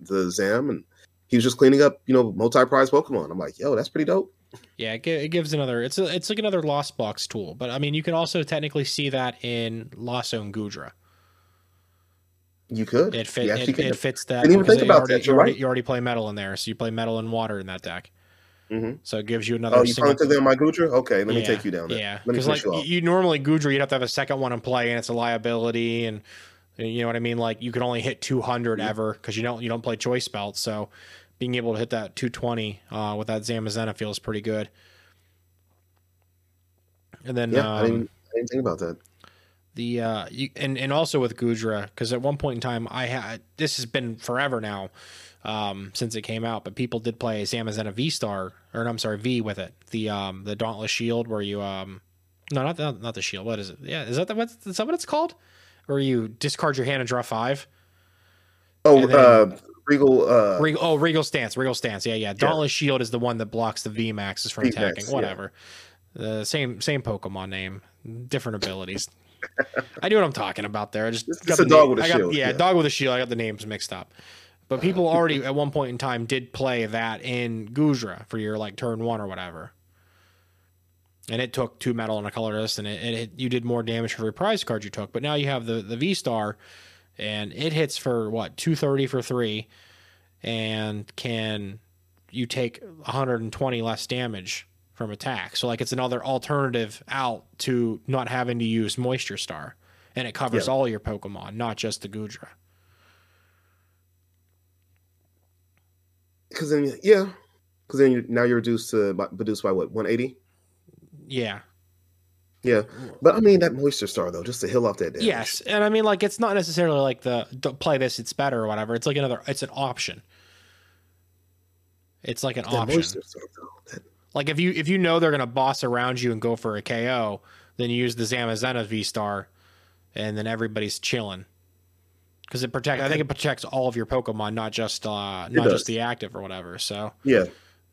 the Zam, and he was just cleaning up, you know, multi-prize Pokemon. I'm like, yo, that's pretty dope. Yeah, it, gives another. It's a, it's like another Lost Box tool, but I mean, you can also technically see that in Lost Zone Goodra. You could. It fit. You It, it fits that. Didn't even think you about already, that, You you're already, right. you already play metal in there, so you play metal and water in that deck. Mhm. So it gives you another. Oh, you single- took down my Goodra? Okay, let me take you down there. Yeah, because like you you normally Goodra, you'd have to have a second one in play, and it's a liability, and you know what I mean. Like you can only hit 200 ever because you don't you don't play choice belt. So being able to hit that 220 uh, with that Zamazenta feels pretty good. And then Yeah, I, um, didn't, I didn't think about that. The uh you, and and also with Goodra because at one point in time I had this has been forever now um since it came out but people did play Zamazenta V Star or no, I'm sorry V with it. The um the Dauntless Shield where you um no not the, not the shield. What is it? Yeah is that the, what's is that what it's called? Where you discard your hand and draw five? Oh, then- uh, Regal. Uh, Regal, oh Regal Stance Regal Stance. Yeah yeah. Dauntless Shield is the one that blocks the V maxes from attacking. yeah. whatever. The same same Pokemon name. Different abilities I know what I'm talking about there. I just It's- got it's a the dog name- with a I got- shield, Yeah, yeah. dog with a shield. I got the names mixed up. But people already at one point in time did play that in Goodra for your like turn one or whatever. And it took two metal and a colorless, and it, it, it- you did more damage for every prize card you took. But now you have the the V Star, and it hits for what two thirty for three, and can you take 120 less damage from attack. So like it's another alternative out to not having to use Moisture Star, and it covers Yeah. all your Pokemon, not just the Goodra. Because then, yeah, because then you now you're reduced to by- reduced by what 180. Yeah, Yeah, but I mean that moisture star though, just to heal off that damage. Yes, and I mean like it's not necessarily like the don't play this, it's better or whatever. It's like another, it's an option. It's like an that option. moisture star though. That, Like if you if you know they're gonna boss around you and go for a KO, then you use the Zamazenta V Star, and then everybody's chilling. Because it protect, I think it protects all of your Pokemon, not just uh, not does. just the active or whatever. So yeah,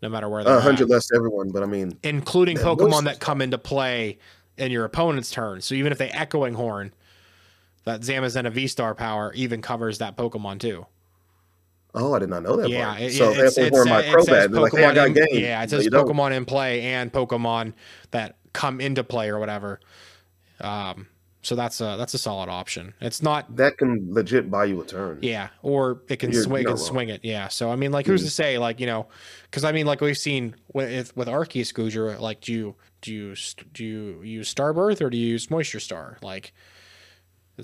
no matter where they're a hundred less everyone, but I mean, including Man, Pokemon most- that come into play in your opponent's turn. So even if they Echoing Horn, that Zamazenta V Star power even covers that Pokemon too. Oh, I did not know that. Yeah, it, so it, that's it, where my it pro says bad. Like, hey, I got in, yeah, it No, says don't. Pokemon in play and Pokemon that come into play or whatever. Um, so that's a that's a solid option. It's not That can legit buy you a turn. yeah, or it can swing, it can wrong. swing it. Yeah. So I mean, like, who's to say? Like, you know, because I mean, like we've seen with with Arceus Goodra, like, do you do you do you use Starbirth or do you use Moisture Star? Like, it's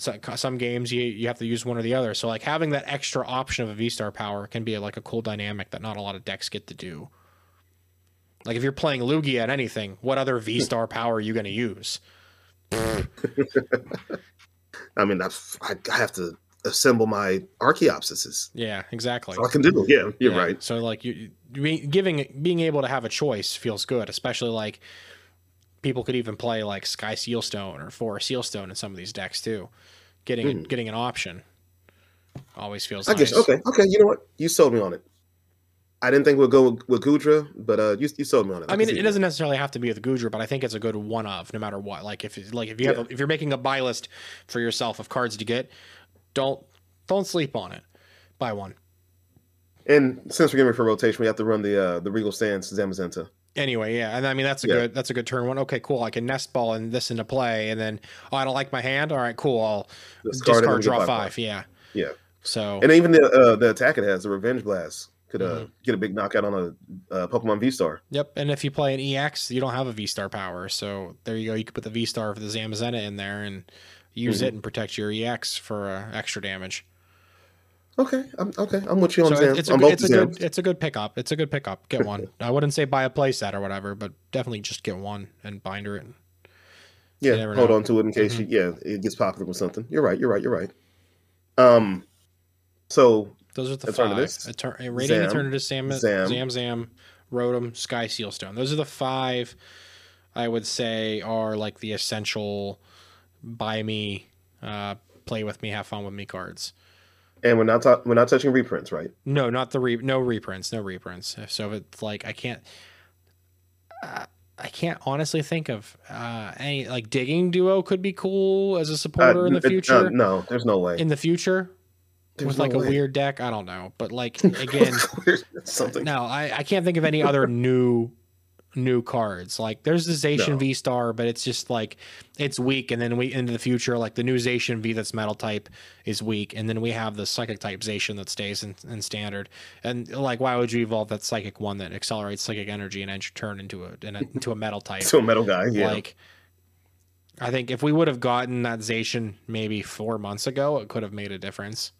like some games you you have to use one or the other. So like having that extra option of a V Star power can be like a cool dynamic that not a lot of decks get to do. Like if you're playing Lugia at anything, what other V Star <laughs> power are you going to use? <laughs> I mean, I've, I I have to assemble my Archaeopsises. Yeah, exactly. All I can do. Yeah, you're Yeah, right. So like you, you being- giving being able to have a choice feels good, especially like people could even play like Sky Seal Stone or Forest Seal Stone in some of these decks too. Getting getting an option always feels. I nice. guess. Okay. Okay. You know what? You sold me on it. I didn't think we'd go with, with Goodra, but uh, you, you sold me on it. I can mean, see it doesn't necessarily have to be with Goodra, but I think it's a good one of no matter what. Like if like if you have Yeah. a, if you're making a buy list for yourself of cards to get, don't don't sleep on it. Buy one And since we're getting for rotation, we have to run the uh, the Regal Stance Zamazenta. Anyway. Yeah, and I mean that's a Yeah. good that's a good turn one. Okay, cool. I can nest ball and this into play, and then oh, I don't like my hand. All right, cool. I'll Discard discard draw five five. Yeah. Yeah. So And even the uh, the attack it has, the Revenge Blast, could uh, Mm-hmm. get a big knockout on a uh, Pokemon V Star. Yep, and if you play an EX, you don't have a V Star power. So there you go. You could put the V Star for the Zamazenta in there and use Mm-hmm. it and protect your EX for uh, extra damage. Okay, I'm okay. I'm with you on So it's a on good, both it's a good it's a good pickup. It's a good pickup. Get one. <laughs> I wouldn't say buy a playset or whatever, but definitely just get one and binder it. Yeah, hold know. on to it in case Mhm. you, yeah, it gets popular with something. You're right. You're right. You're right. Um, so Those are the Alternatives? five. Eter- Radiant Zam, Eternatus, Zam, Zam. Zam, Zam, Rotom, Sky Seal Stone. Those are the five I would say are like the essential buy me, uh, play with me, have fun with me cards. And we're not ta- we're not touching reprints, right? No, not the re no reprints, no reprints. So it's like I can't uh, I can't honestly think of uh any like digging duo could be cool as a supporter in the Uh, uh, future. no, there's no way. in the future There's with no like a weird deck, I don't know, but like <laughs> again, <laughs> something. no, I I can't think of any other new new cards. Like there's the Zacian No. V Star, but it's just like it's weak, and then we into the future, like the new Zacian V that's metal type is weak, and then we have the psychic type Zacian that stays in, in standard. And like, why would you evolve that psychic one that accelerates psychic energy and your turn into a, in a <laughs> into a metal type? to a metal guy. Yeah, Like, I think if we would have gotten that Zacian maybe four months ago, it could have made a difference.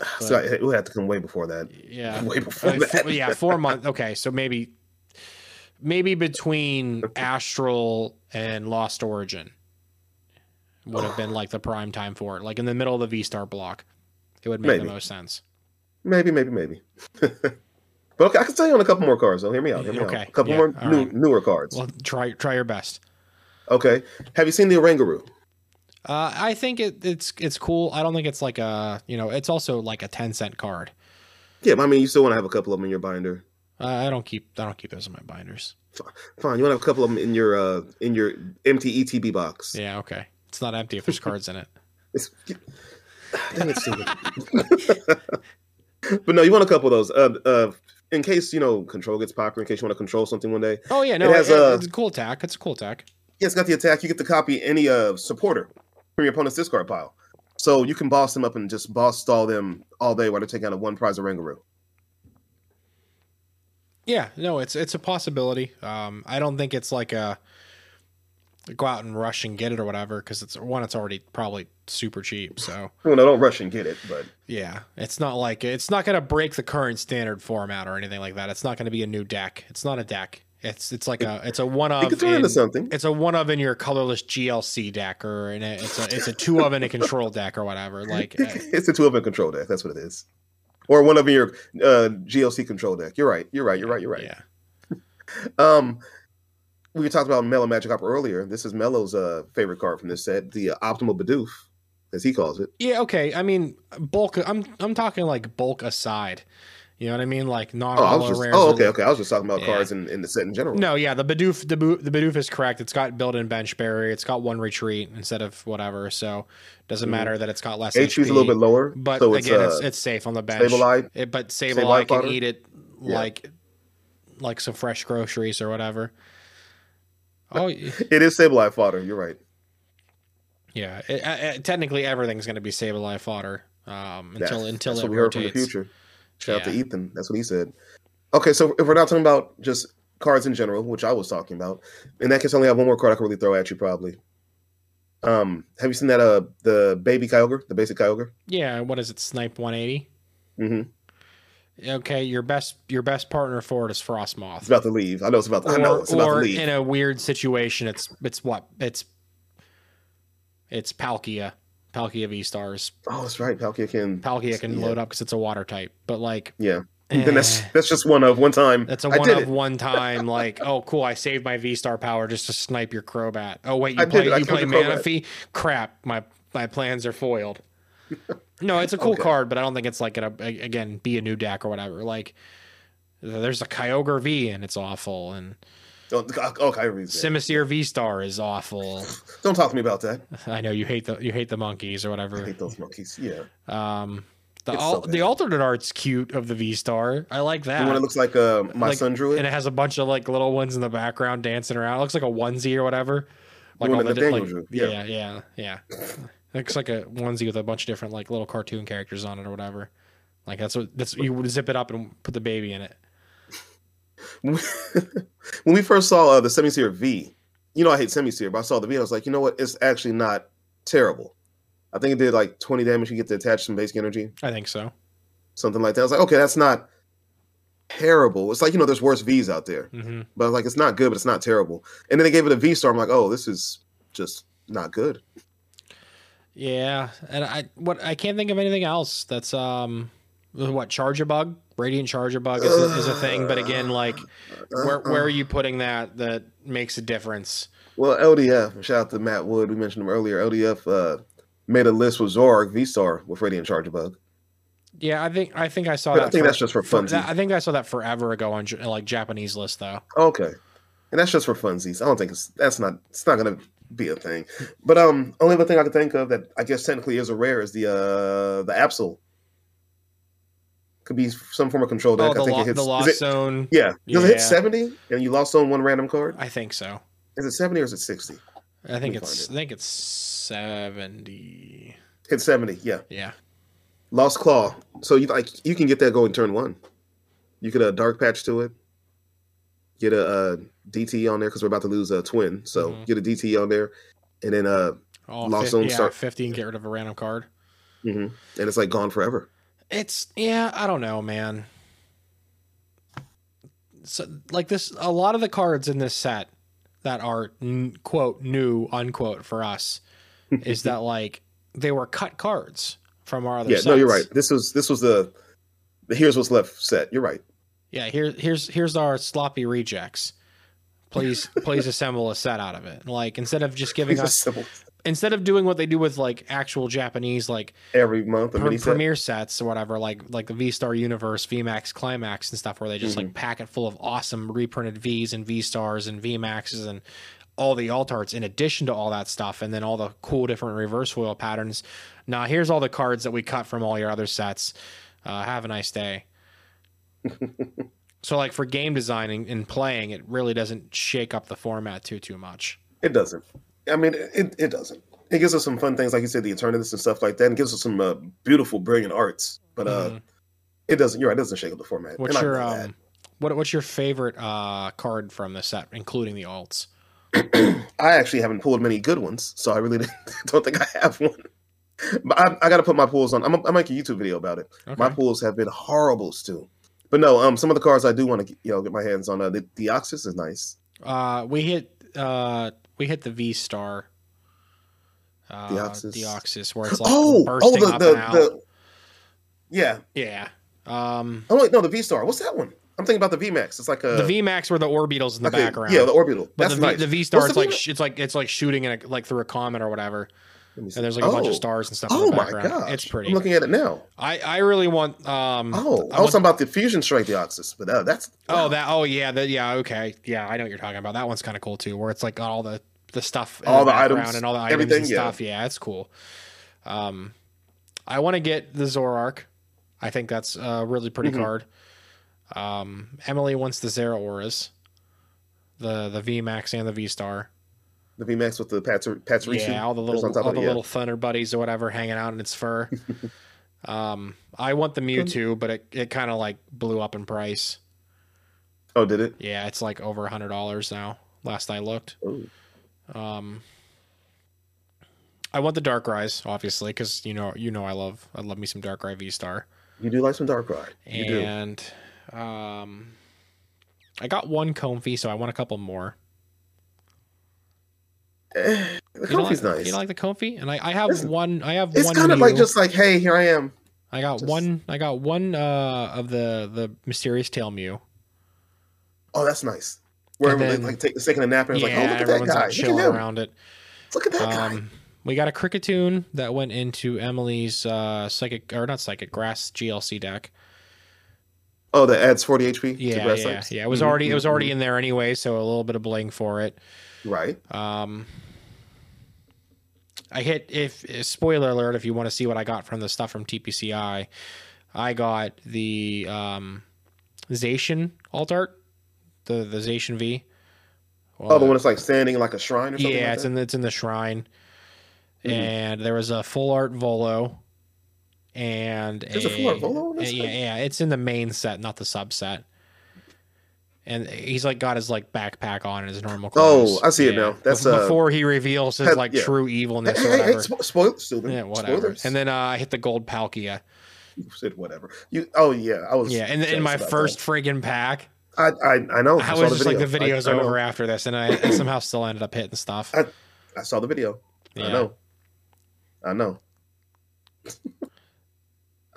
<sighs> so I, we had to come way before that. Yeah, <laughs> Way before Uh, that. four- yeah, four months. Okay, so maybe maybe between Astral and Lost Origin would have been like the prime time for it, like in the middle of the V Star block. It would make Maybe. the most sense. Maybe, maybe, maybe. <laughs> but okay, I can tell you on a couple more cards. though. hear me out. Hear me Okay, out. A couple yeah, more new, right. newer cards. Well, try try your best. okay, have you seen the Oranguru? Uh, I think it, it's it's cool. I don't think it's like a you know it's also like a ten cent card. Yeah, but I mean, you still want to have a couple of them in your binder. I don't keep I don't keep those in my binders. Fine, you want to have a couple of them in your uh in your empty ETB box. Yeah, okay. It's not empty if there's cards in it. <laughs> It's, <sighs> dang it, Steven. <laughs> but no, you want a couple of those. Uh, uh, in case you know control gets popular, in case you want to control something one day. Oh yeah, no, It has, it- uh, it's a cool attack. It's a cool attack. Yeah, it's got the attack. You get to copy any uh supporter from your opponent's discard pile, so you can boss them up and just boss stall them all day while they're taking out a one prize Oranguru. Yeah, no, it's it's a possibility. Um, I don't think it's like a go out and rush and get it or whatever because it's one. It's already probably super cheap. So Well, no, don't rush and get it, but yeah, it's not like it's not gonna break the current standard format or anything like that. It's not gonna be a new deck. It's not a deck. It's it's like a it's a one of turn into something. it's a one of in your colorless GLC deck or in a, it's a it's a two of in a control deck or whatever. <laughs> Like it's a two of a control deck. That's what it is. Or one of your uh, GLC control deck. You're right. You're right. You're right. You're right. Yeah. <laughs> Um, we talked about Mellow Magic Opera earlier. This is Mellow's uh, favorite card from this set, the uh, Optimal Bidoof, as he calls it. Yeah, okay. I mean, bulk. I'm I'm talking like bulk aside. You know what I mean? Like not Oh, I all was just. rares. Oh, okay, okay. I was just talking about Yeah. cards in, in the set in general. No, yeah, the Bidoof, the, the Bidoof is correct. It's got built-in bench barrier. It's got one retreat instead of whatever. So doesn't Mhm. matter that it's got less HP is a little bit lower, But so it's again, uh, it's, it's safe on the bench. Sableye. It, but Sableye can eat it Yeah. like like some fresh groceries or whatever. <laughs> Oh It is Sableye fodder. You're right. yeah, it, uh, uh, technically everything's going to be Sableye fodder um, until That's- until that's it what we heard from rotates. Shout out to Yeah. Ethan. That's what he said. Okay, so if we're not talking about just cards in general, which I was talking about, in that case, I only have one more card I can really throw at you, probably. Um, have you seen that? Uh, the baby Kyogre, the basic Kyogre. Yeah, what is it? Snipe 180. Mm-hmm. Okay, your best your best partner for it is Frosmoth. It's about to leave. I know it's about. to. I know Or, it's about to or leave. in a weird situation, it's it's what it's it's Palkia, Palkia V stars. oh, that's right. Palkia can. Palkia can yeah. load up because it's a water type, but like Yeah. Then that's eh, that's just one of one time. that's a I one of it. one <laughs> time. Like, oh, cool! I saved my V star power just to snipe your Crobat. Oh wait, you I play you play Manaphy? Crap! My my plans are foiled. <laughs> No, it's a cool Okay. card, but I don't think it's like gonna again be a new deck or whatever. Like, there's a Kyogre V and it's awful, and Don't, oh, Kyrie's. Simisear V Star is awful. <laughs> Don't talk to me about that. I know you hate the you hate the monkeys or whatever. I hate those monkeys. Yeah. Um, the al- so the alternate art's cute of the V Star. I like The that. one that looks like uh, my Like, son drew it. and it has a bunch of like little ones in the background dancing around. It looks like a onesie or whatever. Like one all that the like, drew, yeah, yeah. yeah, yeah. looks like a onesie with a bunch of different like little cartoon characters on it or whatever. Like that's what that's you would zip it up and put the baby in it. <laughs> when we first saw uh, the Simisear V, you know I hate Simisear, but I saw the V, I was like, you know what? It's actually not terrible. I think it did like 20 damage. You get to attach some basic energy, I think so. something like that. I was like, okay, that's not terrible. It's like, you know, there's worse Vs out there, hmm but like, it's not good, but it's not terrible. And then they gave it a V star. I'm like, oh, this is just not good. Yeah, and I what I can't think of anything else that's um what Charjabug, Radiant Charjabug is a, is a thing, but again, like where where are you putting that that makes a difference? Well, LDF, shout out to Matt Wood. We mentioned him earlier. LDF uh, made a list with Zorg V Star with Radiant Charjabug. Yeah, I think I think I saw But that. I think for- that's just for funsies. I think I saw that forever ago on like Japanese list though. Okay, and that's just for funsies. I don't think it's that's not it's not gonna be a thing. But um, only other thing I can think of that I guess technically is a rare is the uh the Absol. Could be some form of control deck. Oh, the, I think lo- it hits. the Lost it- Zone. yeah, does it hit seventy? And you lost on one random card. I think so. Is it seventy or is it sixty? I think it's find I think it's seventy. Hit seventy. Yeah, Yeah. Lost Claw. So you like you can get that going turn one. You could a uh, dark patch to it. Get a, uh DT on there because we're about to lose a twin. So Mhm. get a DT on there, and then uh, Oh, Lost fif- Zone yeah, start- fifty and get rid of a random card. mhm. and it's like gone forever. It's yeah, I don't know, man. So like this, a lot of the cards in this set that are n- quote new unquote for us <laughs> is that like they were cut cards from our other. Yeah, no, you're right. This was this was the, the here's what's left set. You're right. Yeah, here here's here's our sloppy rejects. Please please <laughs> assemble a set out of it. Like instead of just giving a us simple instead of doing what they do with like actual Japanese like every month pre- premiere sets or whatever, like like the V Star Universe, VMAX, Climax, and stuff, where they just Mm-hmm. like pack it full of awesome reprinted Vs and V Stars and VMAXs and all the alt arts in addition to all that stuff, and then all the cool different reverse foil patterns. Now here's all the cards that we cut from all your other sets. Uh, have a nice day. <laughs> so like for game designing and playing, it really doesn't shake up the format too too much. It doesn't. I mean, it, it doesn't. It gives us some fun things, like you said, the Eternatus and stuff like that, and gives us some uh, beautiful, brilliant arts. But uh, Mhm. it doesn't. You're right. It doesn't shake up the format. What's And your um, what what's your favorite uh card from the set, including the alts? <clears throat> I actually haven't pulled many good ones, so I really <laughs> don't think I have one. But I, I got to put my pools on. I'm, I'm making a YouTube video about it. Okay. My pools have been horrible, Stu. But no, um, some of the cards I do want to you know get my hands on. Uh, the Deoxys is nice. Uh, we hit uh we hit the V Star. Uh, Deoxys. Deoxys, where it's like oh, oh, bursting the up the, and out. the yeah. Yeah. Um, Oh wait, no, the V Star. What's that one? I'm thinking about the V Max. It's like a the V Max were the orbitals in the a- background. Yeah, the orbital. but That's the v, nice. the V Star, it's like sh- it's like it's like shooting in a, like through a comet or whatever, Let me see. And there's like a bunch Oh. of stars and stuff Oh in the my god, It's pretty. I'm looking at it now. I I really want um. Oh, I I was talking about the Fusion Strike Deoxys, but uh, that's Oh, that. Oh, yeah. That. Yeah. Okay. Yeah, I know what you're talking about. That one's kind of cool too, where it's like got all the the stuff, All the background items, and all the items everything, and yeah. stuff. Yeah, it's cool. Um, I want to get the Zoroark. I think that's a really pretty Mhm. card. Um, Emily wants the Zeraoras, the the V Max and the V Star. The V Max with the Pats Pats Yeah, all the little all the little Thunder buddies or whatever hanging out in its fur. <laughs> um, I want the Mewtwo, but it, it kind of like blew up in price. Oh, did it? Yeah, it's like over a hundred dollars now. Last I looked. Oh, Um, I want the Darkrais, obviously, because you know you know I love I love me some Darkrai V Star, you do like some Darkrai. You do. and um, I got one Comfey, so I want a couple more. Eh, the You Comfey's like, nice. You don't like the Comfey, and I, I have Listen, one. I have it's one. kind of like just like, hey, here I am. I got just- one. I got one uh, of the the mysterious tail Mew. Oh, that's nice. Where then- like take, taking a nap and it's yeah, like, oh, look at that guy. like Look chilling at him. around it. Look at that guy. Um, we got a Kricketune that went into Emily's uh, psychic or not psychic grass GLC deck. Oh, that adds 40 HP to Yeah, grass yeah, types? yeah. It was already it was mhm, already in there anyway, so a little bit of bling for it. Right. Um, I hit if spoiler alert if you want to see what I got from the stuff from TPCI, I got the um, Zacian alt art, the the Zacian V. Oh, the one that's like standing in like a shrine or something yeah, like it's that? in the, it's in the shrine, Mhm. and there was a full art Volo, and There's a full art Volo in this yeah, thing? yeah, it's in the main set, not the subset. And he's like got his like backpack on and his normal clothes. Oh. I see it now. That's, Bef- uh, before he reveals his like yeah. true Hey, evilness or hey, hey, whatever. spo- spoil, Steven. yeah, whatever. Spoilers. And then uh, I hit the gold Palkia. You said whatever. You. Oh yeah, I was. Yeah, and in my about first friggin' pack. I, I I know. I saw was the just like the video. I- video's I over after this, and I, I <clears throat> somehow still ended up hitting stuff. I- I saw the video. yeah. I know. I know.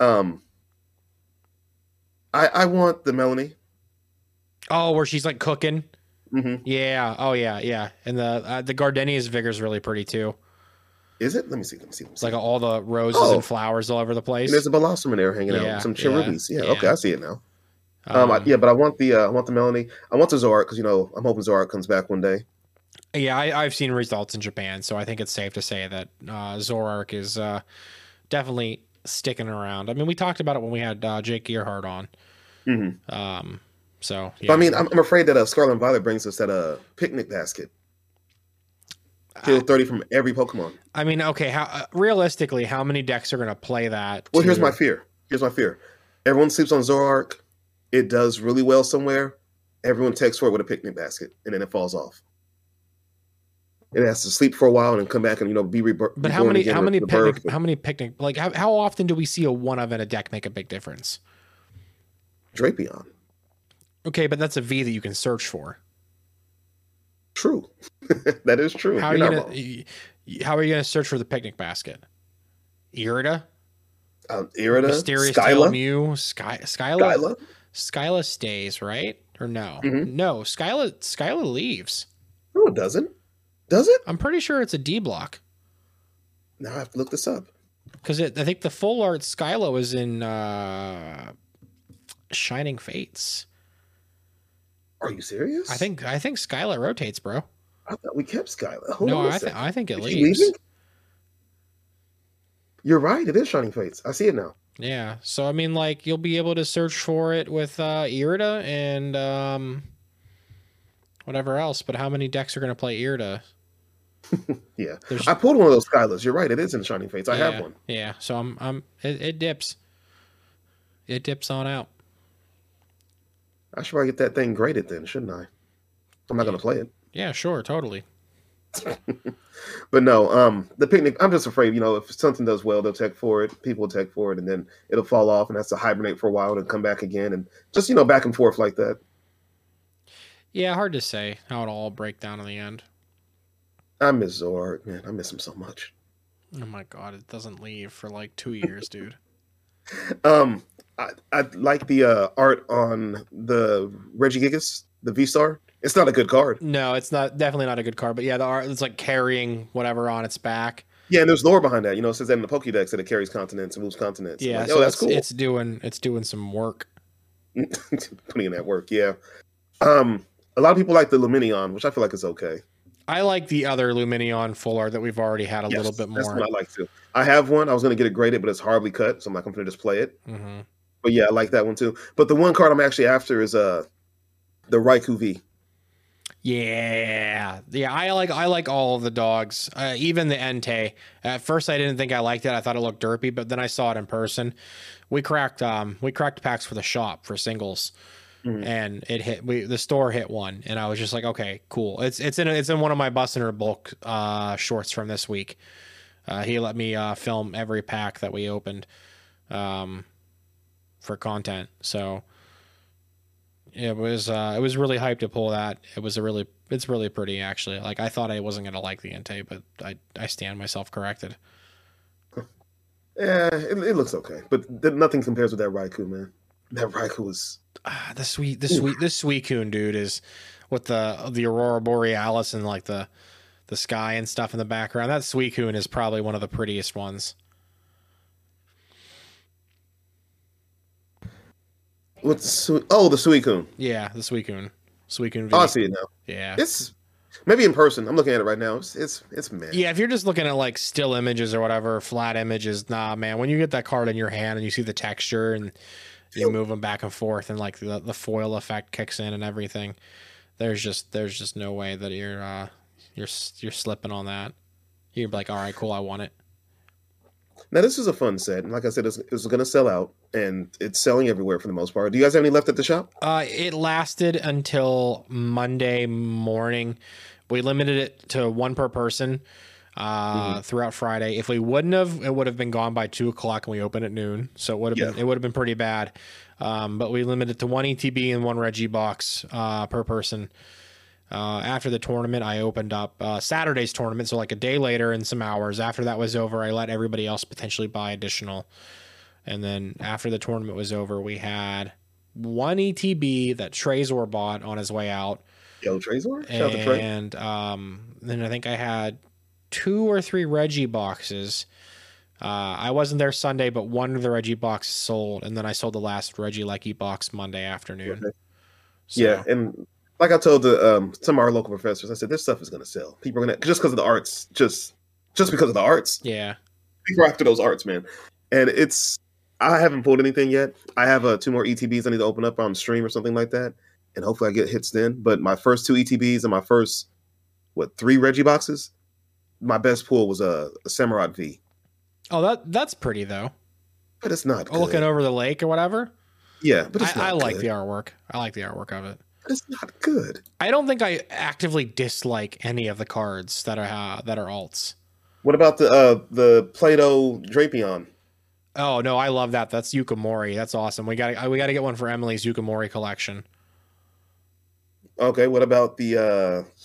<laughs> um. I I want the Melony. Oh, where she's like cooking. hmm Yeah. Oh yeah, yeah. And the uh, the Gardenia's vigor is really pretty too. Is it? Let me see. Let me see. Let me It's see. like all the roses Oh. and flowers all over the place. And there's a Blossom in there hanging Yeah, out. Some cherubies. Yeah, yeah. Okay, I see it now. Um, I- Um, yeah, but I want the uh, I want the Melony. I want the Zoroark because you know I'm hoping Zoroark comes back one day. yeah. I, I've seen results in Japan, so I think it's safe to say that uh, Zoroark is uh, definitely sticking around. I mean, we talked about it when we had uh, Jake Gearhart on. hmm Um, so But yeah. I mean, I'm, I'm afraid that uh, Scarlet and Violet brings us that uh, picnic basket. Kill 30 from every Pokemon. I mean, okay. How uh, realistically, how many decks are going to play that? Well, here's my fear. Here's my fear. Everyone sleeps on Zoroark. It does really well somewhere. Everyone takes for it with a picnic basket, and then it falls off. It has to sleep for a while and then come back and you know be reborn. But how many? How many picnic? How many picnic? Like how, how often do we see a one of in a deck make a big difference? Drapion. Okay, but that's a V that you can search for. True. <laughs> that is true. How are You're you gonna? wrong. y- y- How are you gonna search for the picnic basket? Irida, Um, Irida, mysterious Skyla, Mew, Sky, Skyla, Skyla. Skyla stays right or no? Mhm. No, Skyla, Skyla leaves. No, it doesn't. Does it? I'm pretty sure it's a D block Now I have to look this up. because I think the full art Skyla was in uh, Shining Fates. Are you serious? I think I think Skyla rotates, bro. I thought we kept Skyla. Hold no, I, th- I think it Is leaves. You're right. It is Shining Fates. I see it now. Yeah. So I mean, like you'll be able to search for it with uh, Irida and um, whatever else. But how many decks are going to play Irida? <laughs> Yeah, There's- I pulled one of those Skylas. You're right. It is in Shining Fates. I yeah, have one. Yeah. So I'm I'm it, it dips. It dips on out. I should probably get that thing graded then, shouldn't I? I'm not to play it. Yeah. Sure. Totally. <laughs> but no, um, the picnic. I'm just afraid, you know, if something does well, they'll tech for it. People will tech for it, and then it'll fall off, and has to hibernate for a while and come back again, and just you know, back and forth like that. Yeah, hard to say how it'll all break down in the end. I miss Zord, man. I miss him so much. Oh my god, it doesn't leave for like two years, dude. <laughs> Um, I, I like the uh, art on the Regigigas, the V Star. It's not a good card. No, it's not definitely not a good card, but yeah, the art it's like carrying whatever on its back. Yeah, and there's lore behind that. You know, it says that in the Pokédex that it carries continents and moves continents. Yeah, like, so oh, that's it's, cool. it's doing it's doing some work. <laughs> Putting in that work, yeah. Um, a lot of people like the Lumineon, which I feel like is okay. I like the other Lumineon full art that we've already had a Yes, little bit more. That's what I like too. I have one. I was going to get it graded, but it's horribly cut, so I'm like, I'm going to just play it. hmm But yeah, I like that one too. But the one card I'm actually after is uh the Raikou V. Yeah, yeah. I like I like all of the dogs, uh, even the Entei. At first, I didn't think I liked it. I thought it looked derpy, but then I saw it in person. We cracked um we cracked packs for the shop for singles, Mhm. and it hit. We the store hit one, and I was just like, okay, cool. It's it's in it's in one of my Buster bulk uh shorts from this week. Uh, he let me uh, film every pack that we opened, um, for content. So it was uh, it was really hyped to pull that. It was a really it's really pretty actually. Like I thought I wasn't gonna like the Entei, but I I stand myself corrected. Yeah, it, it looks okay, but th- nothing compares with that Raikou, man. That Raikou was Ah, the sweet the sweet this Suicune dude is with the the aurora borealis and like the the sky and stuff in the background. That Suicune is probably one of the prettiest ones. Sui- oh the Suicune. Yeah, the Suicune. Suicune V. Oh, I see it now. Yeah. It's maybe in person. I'm looking at it right now. It's it's it's man. Yeah, if you're just looking at like still images or whatever, flat images, nah, man. When you get that card in your hand and you see the texture and you move them back and forth and like the, the foil effect kicks in and everything, there's just there's just no way that you're uh you're you're slipping on that. You're like, all right, cool, I want it. Now this is a fun set, and like I said, it's, it's going to sell out, and it's selling everywhere for the most part. Do you guys have any left at the shop? Uh, it lasted until Monday morning. We limited it to one per person uh, throughout Friday. If we wouldn't have, it would have been gone by two o'clock, and we opened at noon. So it would have Yeah. been it would have been pretty bad. Um, but we limited to one ETB and one Reggie box uh, per person. Uh, after the tournament, I opened up uh, Saturday's tournament. So like a day later and some hours after that was over, I let everybody else potentially buy additional. And then after the tournament was over, we had one ETB that Trezor bought on his way out, Yo, Trezor? And um, then I think I had two or three Reggie boxes. Uh, I wasn't there Sunday, but one of the Reggie boxes sold, and then I sold the last Regieleki box Monday afternoon. Okay. So, Yeah, and like I told the um, some of our local professors, I said this stuff is going to sell. People are going to just because of the arts, just just because of the arts. yeah, People are after those arts, man. And it's I haven't pulled anything yet. I have uh, two more ETBs I need to open up on stream or something like that, and hopefully I get hits then. But my first two ETBs and my first what three Reggie boxes, my best pull was a, a Samurott V, Oh, that that's pretty though. but it's not. Oh, looking over the lake or whatever. yeah, but I, I like the artwork. I like the artwork of it. But it's not good. I don't think I actively dislike any of the cards that are uh, that are alts. What about the uh, the Play-Doh Drapion? Oh no, I love that. That's Yuka Morii. That's awesome. We got to we got to get one for Emily's Yuka Morii collection. Okay, what about the uh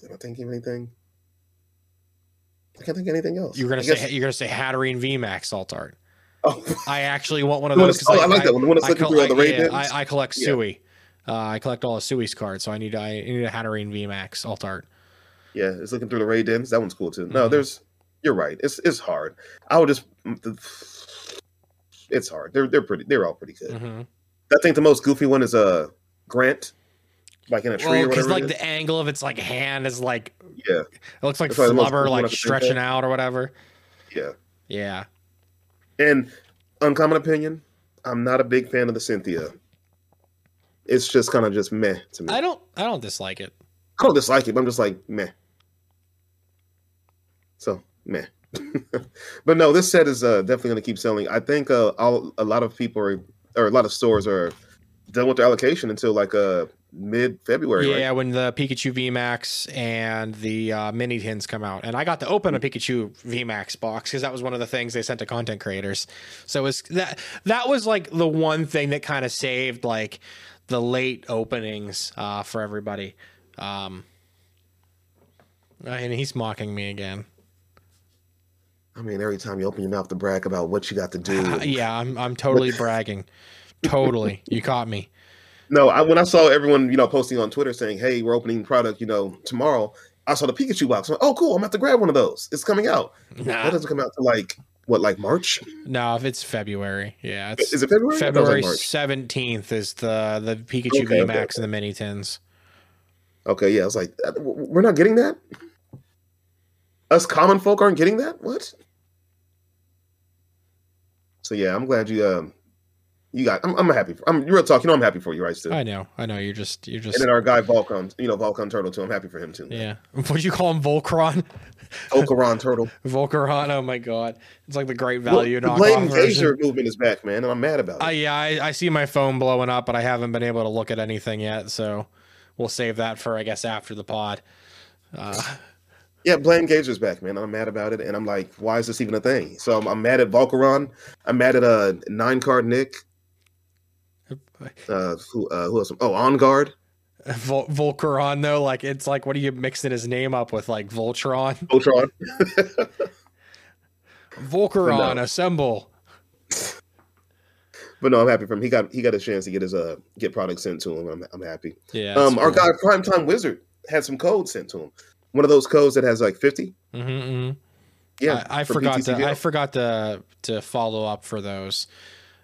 did I think of anything? I can't think of anything else. You're gonna I say guess- you're gonna say Hatterene VMAX alt art. Oh, I actually want one of those. 'cause oh, I like that one. The one that's I, looking col- through all the yeah. I, I collect Yeah. Sui. Uh, I collect all the Sui's cards, so I need I need a Hatterene VMAX alt art. yeah, it's looking through the raid dens. That one's cool too. No, Mhm. there's you're right. It's it's hard. I would just it's hard. They're they're pretty they're all pretty good. Mm-hmm. I think the most goofy one is a uh, Grant, like in a tree Well, or because whatever. like the angle of its like hand is like yeah, it looks like That's probably the most flubber cool one I like stretching out or whatever. yeah. Yeah. And uncommon opinion, I'm not a big fan of the Cynthia. It's just kind of just meh to me. I don't I don't dislike it. I don't dislike it, but I'm just like meh. So meh. <laughs> but no, this set is uh, definitely going to keep selling. I think uh, all, a lot of people are, or a lot of stores are done with their allocation until like uh mid February. Yeah, right? when the Pikachu VMAX and the uh, mini tins come out, and I got to open a Pikachu VMAX box because that was one of the things they sent to content creators. So it was that that was like the one thing that kind of saved like the late openings uh, for everybody. Um, and he's mocking me again. I mean, every time you open your mouth to brag about what you got to do. Uh, <laughs> yeah, I'm I'm totally <laughs> bragging. Totally, you caught me. No, I, when I saw everyone, you know, posting on Twitter saying, "Hey, we're opening product," you know, tomorrow. I saw the Pikachu box. Like, oh, cool! I'm about to grab one of those. It's coming out. Nah. That doesn't come out to like what, like March? No, if it's February, yeah, it's Is it February? I thought it was, February like, seventeenth is the the Pikachu Okay, okay, VMAX and the mini tins. Okay, yeah. I was like, uh, we're not getting that. Us common folk aren't getting that. What? So yeah, I'm glad you. Um, you got. I'm, I'm happy. For, I'm real talk. You know, I'm happy for you, right? Still. I know, I know. You're just, you're just, And then our guy Volcon, you know, Volcon Turtle too. I'm happy for him too. yeah. <laughs> What do you call him, Volcron? Volcaron Turtle. <laughs> Volcaron. Oh my god, it's like the Great Well, Value the knockoff Blade version. Gazer movement is back, man, and I'm mad about it. Uh, yeah, I, I see my phone blowing up, but I haven't been able to look at anything yet. So we'll save that for, I guess, after the pod. Uh, yeah, Blame Gazer's back, man. I'm mad about it, and I'm like, why is this even a thing? So I'm, I'm mad at Volcaron. I'm mad at uh nine card Nick. Uh, who uh, who else? Oh, On Guard. <laughs> Vol- Volcaron, though, like it's like, what are you mixing his name up with, like Voltron? <laughs> Voltron. <laughs> Volcaron, No. assemble. But no, I'm happy for him. He got he got a chance to get his uh get product sent to him. I'm I'm happy. Yeah. Um, our guy Primetime Wizard had some codes sent to him. One of those codes that has like 50. hmm Yeah, I, I for forgot to. I forgot to to follow up for those.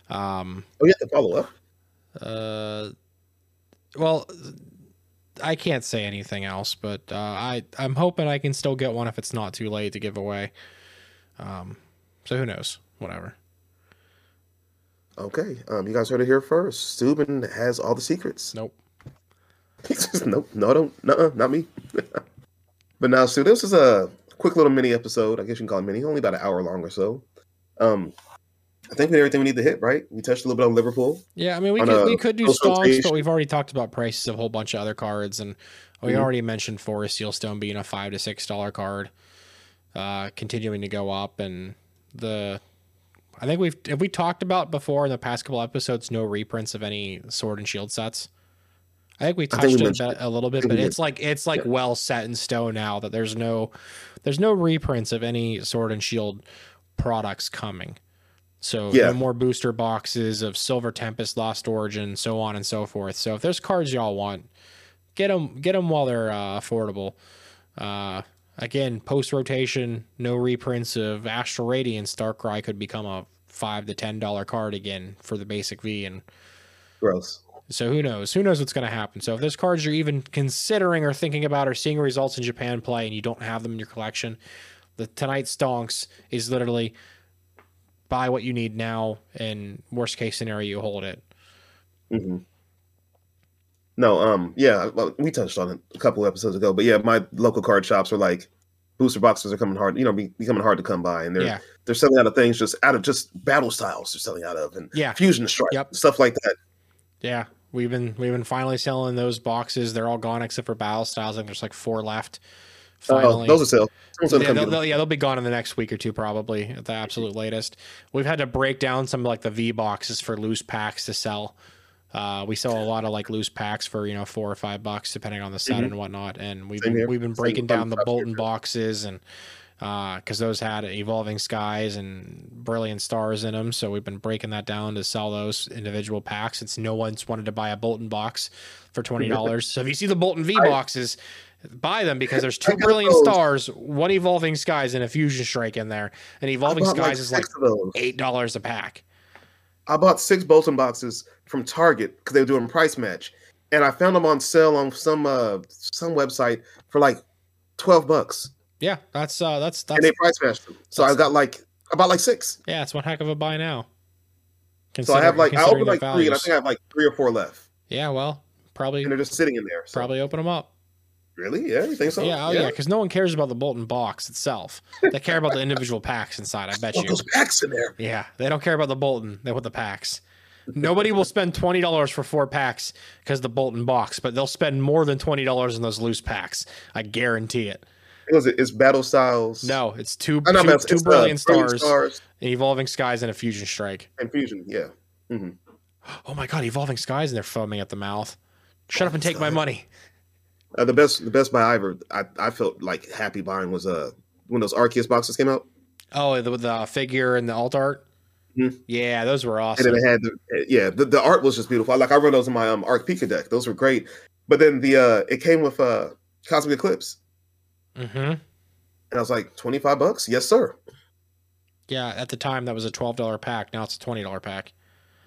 Um. Oh, yeah, to follow up. Uh. Well, I can't say anything else, but uh, I I'm hoping I can still get one if it's not too late to give away. Um. So who knows? Whatever. Okay, um, you guys heard it here first. Subin has all the secrets. Nope. <laughs> Nope, no, don't, no, not me. <laughs> but now, Sue, this is a quick little mini episode. I guess you can call it mini, only about an hour long or so. Um, I think we did everything we need to hit, right? We touched a little bit on Liverpool. Yeah, I mean we could we could do stonks, but we've already talked about prices of a whole bunch of other cards, and we Mhm. already mentioned Forest Seal Stone being a five to six dollar card, uh, continuing to go up, and the I think we've have we talked about before in the past couple episodes no reprints of any Sword and Shield sets. I think we touched think we it a, mentioned bit, a little bit, but it's like it's like well set in stone now that there's no there's no reprints of any Sword and Shield products coming. So Yeah. no more booster boxes of Silver Tempest, Lost Origin, so on and so forth. So if there's cards y'all want, get them get them while they're uh, affordable. Uh, again, post rotation, no reprints of Astral Radiance. Darkrai could become a five to ten dollar card again for the basic V, and Gross. so who knows? Who knows what's going to happen? So if those cards you're even considering or thinking about or seeing results in Japan play and you don't have them in your collection, the tonight stonks is literally buy what you need now, and worst case scenario, you hold it. hmm No, um, yeah, well, we touched on it a couple episodes ago, but yeah, my local card shops are like booster boxes are coming hard, you know, be, becoming hard to come by, and they're Yeah. they're selling out of things just out of just battle styles. They're selling out of and Yeah. fusion strike, Yep. stuff like that. Yeah, we've been we've been finally selling those boxes. They're all gone except for battle styles. I think there's like four left. Oh, those are sale. Someone's yeah, they'll, they'll- yeah, they'll be gone in the next week or two, probably at the absolute latest. We've had to break down some like the V boxes for loose packs to sell. Uh, we sell a lot of like loose packs for you know four or five bucks depending on the set Mhm. and whatnot. And we've been, we've been breaking fun down the stuff here, Boltund boxes and because those had evolving skies and brilliant stars in them. So we've been breaking that down to sell those individual packs. Since no one's wanted to buy a Boltund box for twenty dollars. so if you see the Boltund V I- boxes, buy them because there's two brilliant those. stars, one evolving skies, and a fusion strike in there. And evolving skies is like of those. eight dollars a pack. I bought six Boltund boxes from Target because they were doing price match, and I found them on sale on some uh some website for like twelve bucks, Yeah, that's uh that's and that's they price matched them. So I got like about like six. yeah, it's one heck of a buy now. So I have like I opened like three, and I think I have like three or four left, Yeah, well, probably and they're just sitting in there. So, probably open them up. Really, yeah, you think so? yeah, oh yeah, because no one cares about the Boltund box itself. They care about the individual packs inside. I bet you. those packs in there. Yeah, they don't care about the Boltund. They want the packs. Nobody will spend twenty dollars for four packs because the Boltund box, but they'll spend more than twenty dollars in those loose packs. I guarantee it. It was it's Battle Styles. No, it's two I know, two, it's, two it's, uh, brilliant Brilliant stars, Stars an evolving skies, and a fusion strike. and Fusion. Yeah. hmm <gasps> Oh my god, evolving skies, and they're foaming at the mouth. Shut up and take my money. Uh, the best the best buy I ever I, I felt like happy buying was uh when those Arceus boxes came out. Oh, the, the figure and the alt art. Mhm. Yeah, those were And awesome. then it had the yeah, the, the art was just beautiful. Like I run those in my um Arc Pika deck. Those were great. But then the uh it came with uh Cosmic Eclipse. hmm And I was like, 25 bucks? Yes, sir. Yeah, at the time that was a twelve dollar pack. Now it's a twenty dollar pack.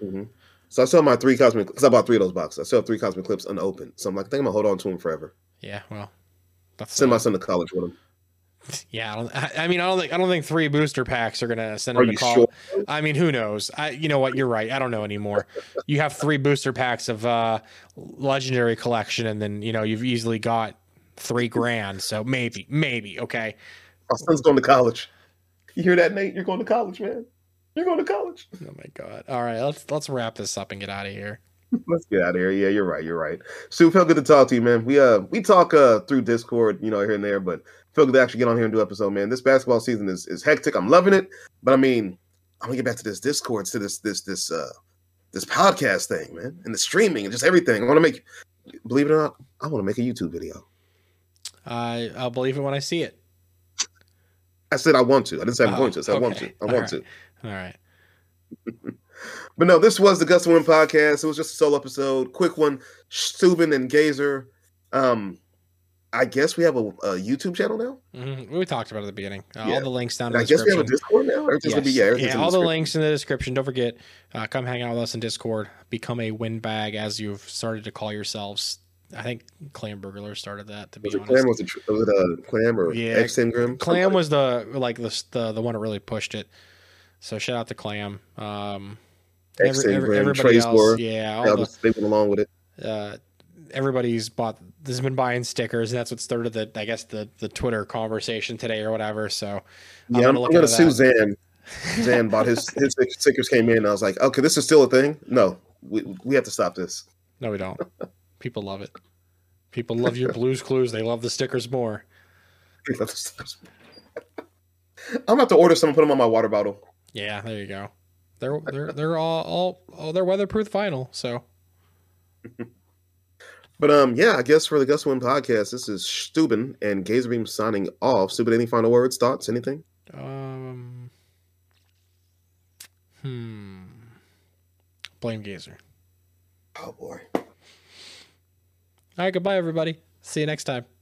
hmm So I sell my three Cosmic because I bought three of those boxes. I sell three Cosmic Eclipse unopened. So I'm like, I think I'm gonna hold on to them forever. Yeah, well, that's Send my son to college with them. <laughs> yeah. I, don't, I, I mean, I don't think I don't think three booster packs are gonna send Are him to college. sure? I mean, who knows? I, you know what? You're right. I don't know anymore. <laughs> You have three booster packs of uh, legendary collection, and then you know you've easily got three grand. So maybe, maybe okay. My son's going to college. You hear that, Nate? You're going to college, man. You're going to college. Oh my god! All right, let's let's wrap this up and get out of here. Let's get out of here. Yeah, you're right. You're right. Stu, felt good to talk to you, man. We uh we talk uh through Discord, you know, here and there, but feel good to actually get on here and do an episode, man. This basketball season is, is hectic. I'm loving it, but I mean, I'm gonna get back to this Discord, to this this this uh this podcast thing, man, and the streaming and just everything. I want to make, believe it or not, I want to make a YouTube video. I I'll believe it when I see it. I said I want to. I didn't say I'm Oh, going to. I said I want to. I All want right. to. All right. <laughs> But no, this was the Gus Win podcast. It was just a solo episode, quick one. st00ben and Gazer. Um, I guess we have a, a YouTube channel now. Mhm. We talked about it at the beginning. Uh, Yeah. All the links down in I the guess we have a. Discord now. Everything's Yes. gonna be yeah. yeah, all the description. links in the description. Don't forget, uh, come hang out with us in Discord. Become a windbag as you've started to call yourselves. I think Clam Burglar started that. To be Was honest, Clam? Was it, was it uh, Clam or Yeah, X Ingram? Clam was the like the, the the one that really pushed it. So shout out to Clam. Um, every- every- everybody else, yeah, all the, they went along with it. uh, everybody's bought this has been buying stickers and that's what started the I guess the the Twitter conversation today or whatever. So I'm Yeah, gonna I'm, gonna sue. Zan. <laughs> Zan bought his his stickers came in. And I was like, okay, this is still a thing. No, we we have to stop this. No, we don't. <laughs> People love it. People love your Blues Clues. They love the stickers more. We have to stop this. I'm gonna to order some and put them on my water bottle. Yeah, there you go. They're <laughs> they're they're all all oh they're weatherproof vinyl. So <laughs> But um, yeah, I guess for the Gus Win podcast, this is st00ben and Gazerbeam signing off. st00ben, any final words, thoughts, anything? um hmm blame Gazer. Oh boy. All right, goodbye everybody. See you next time. Peace.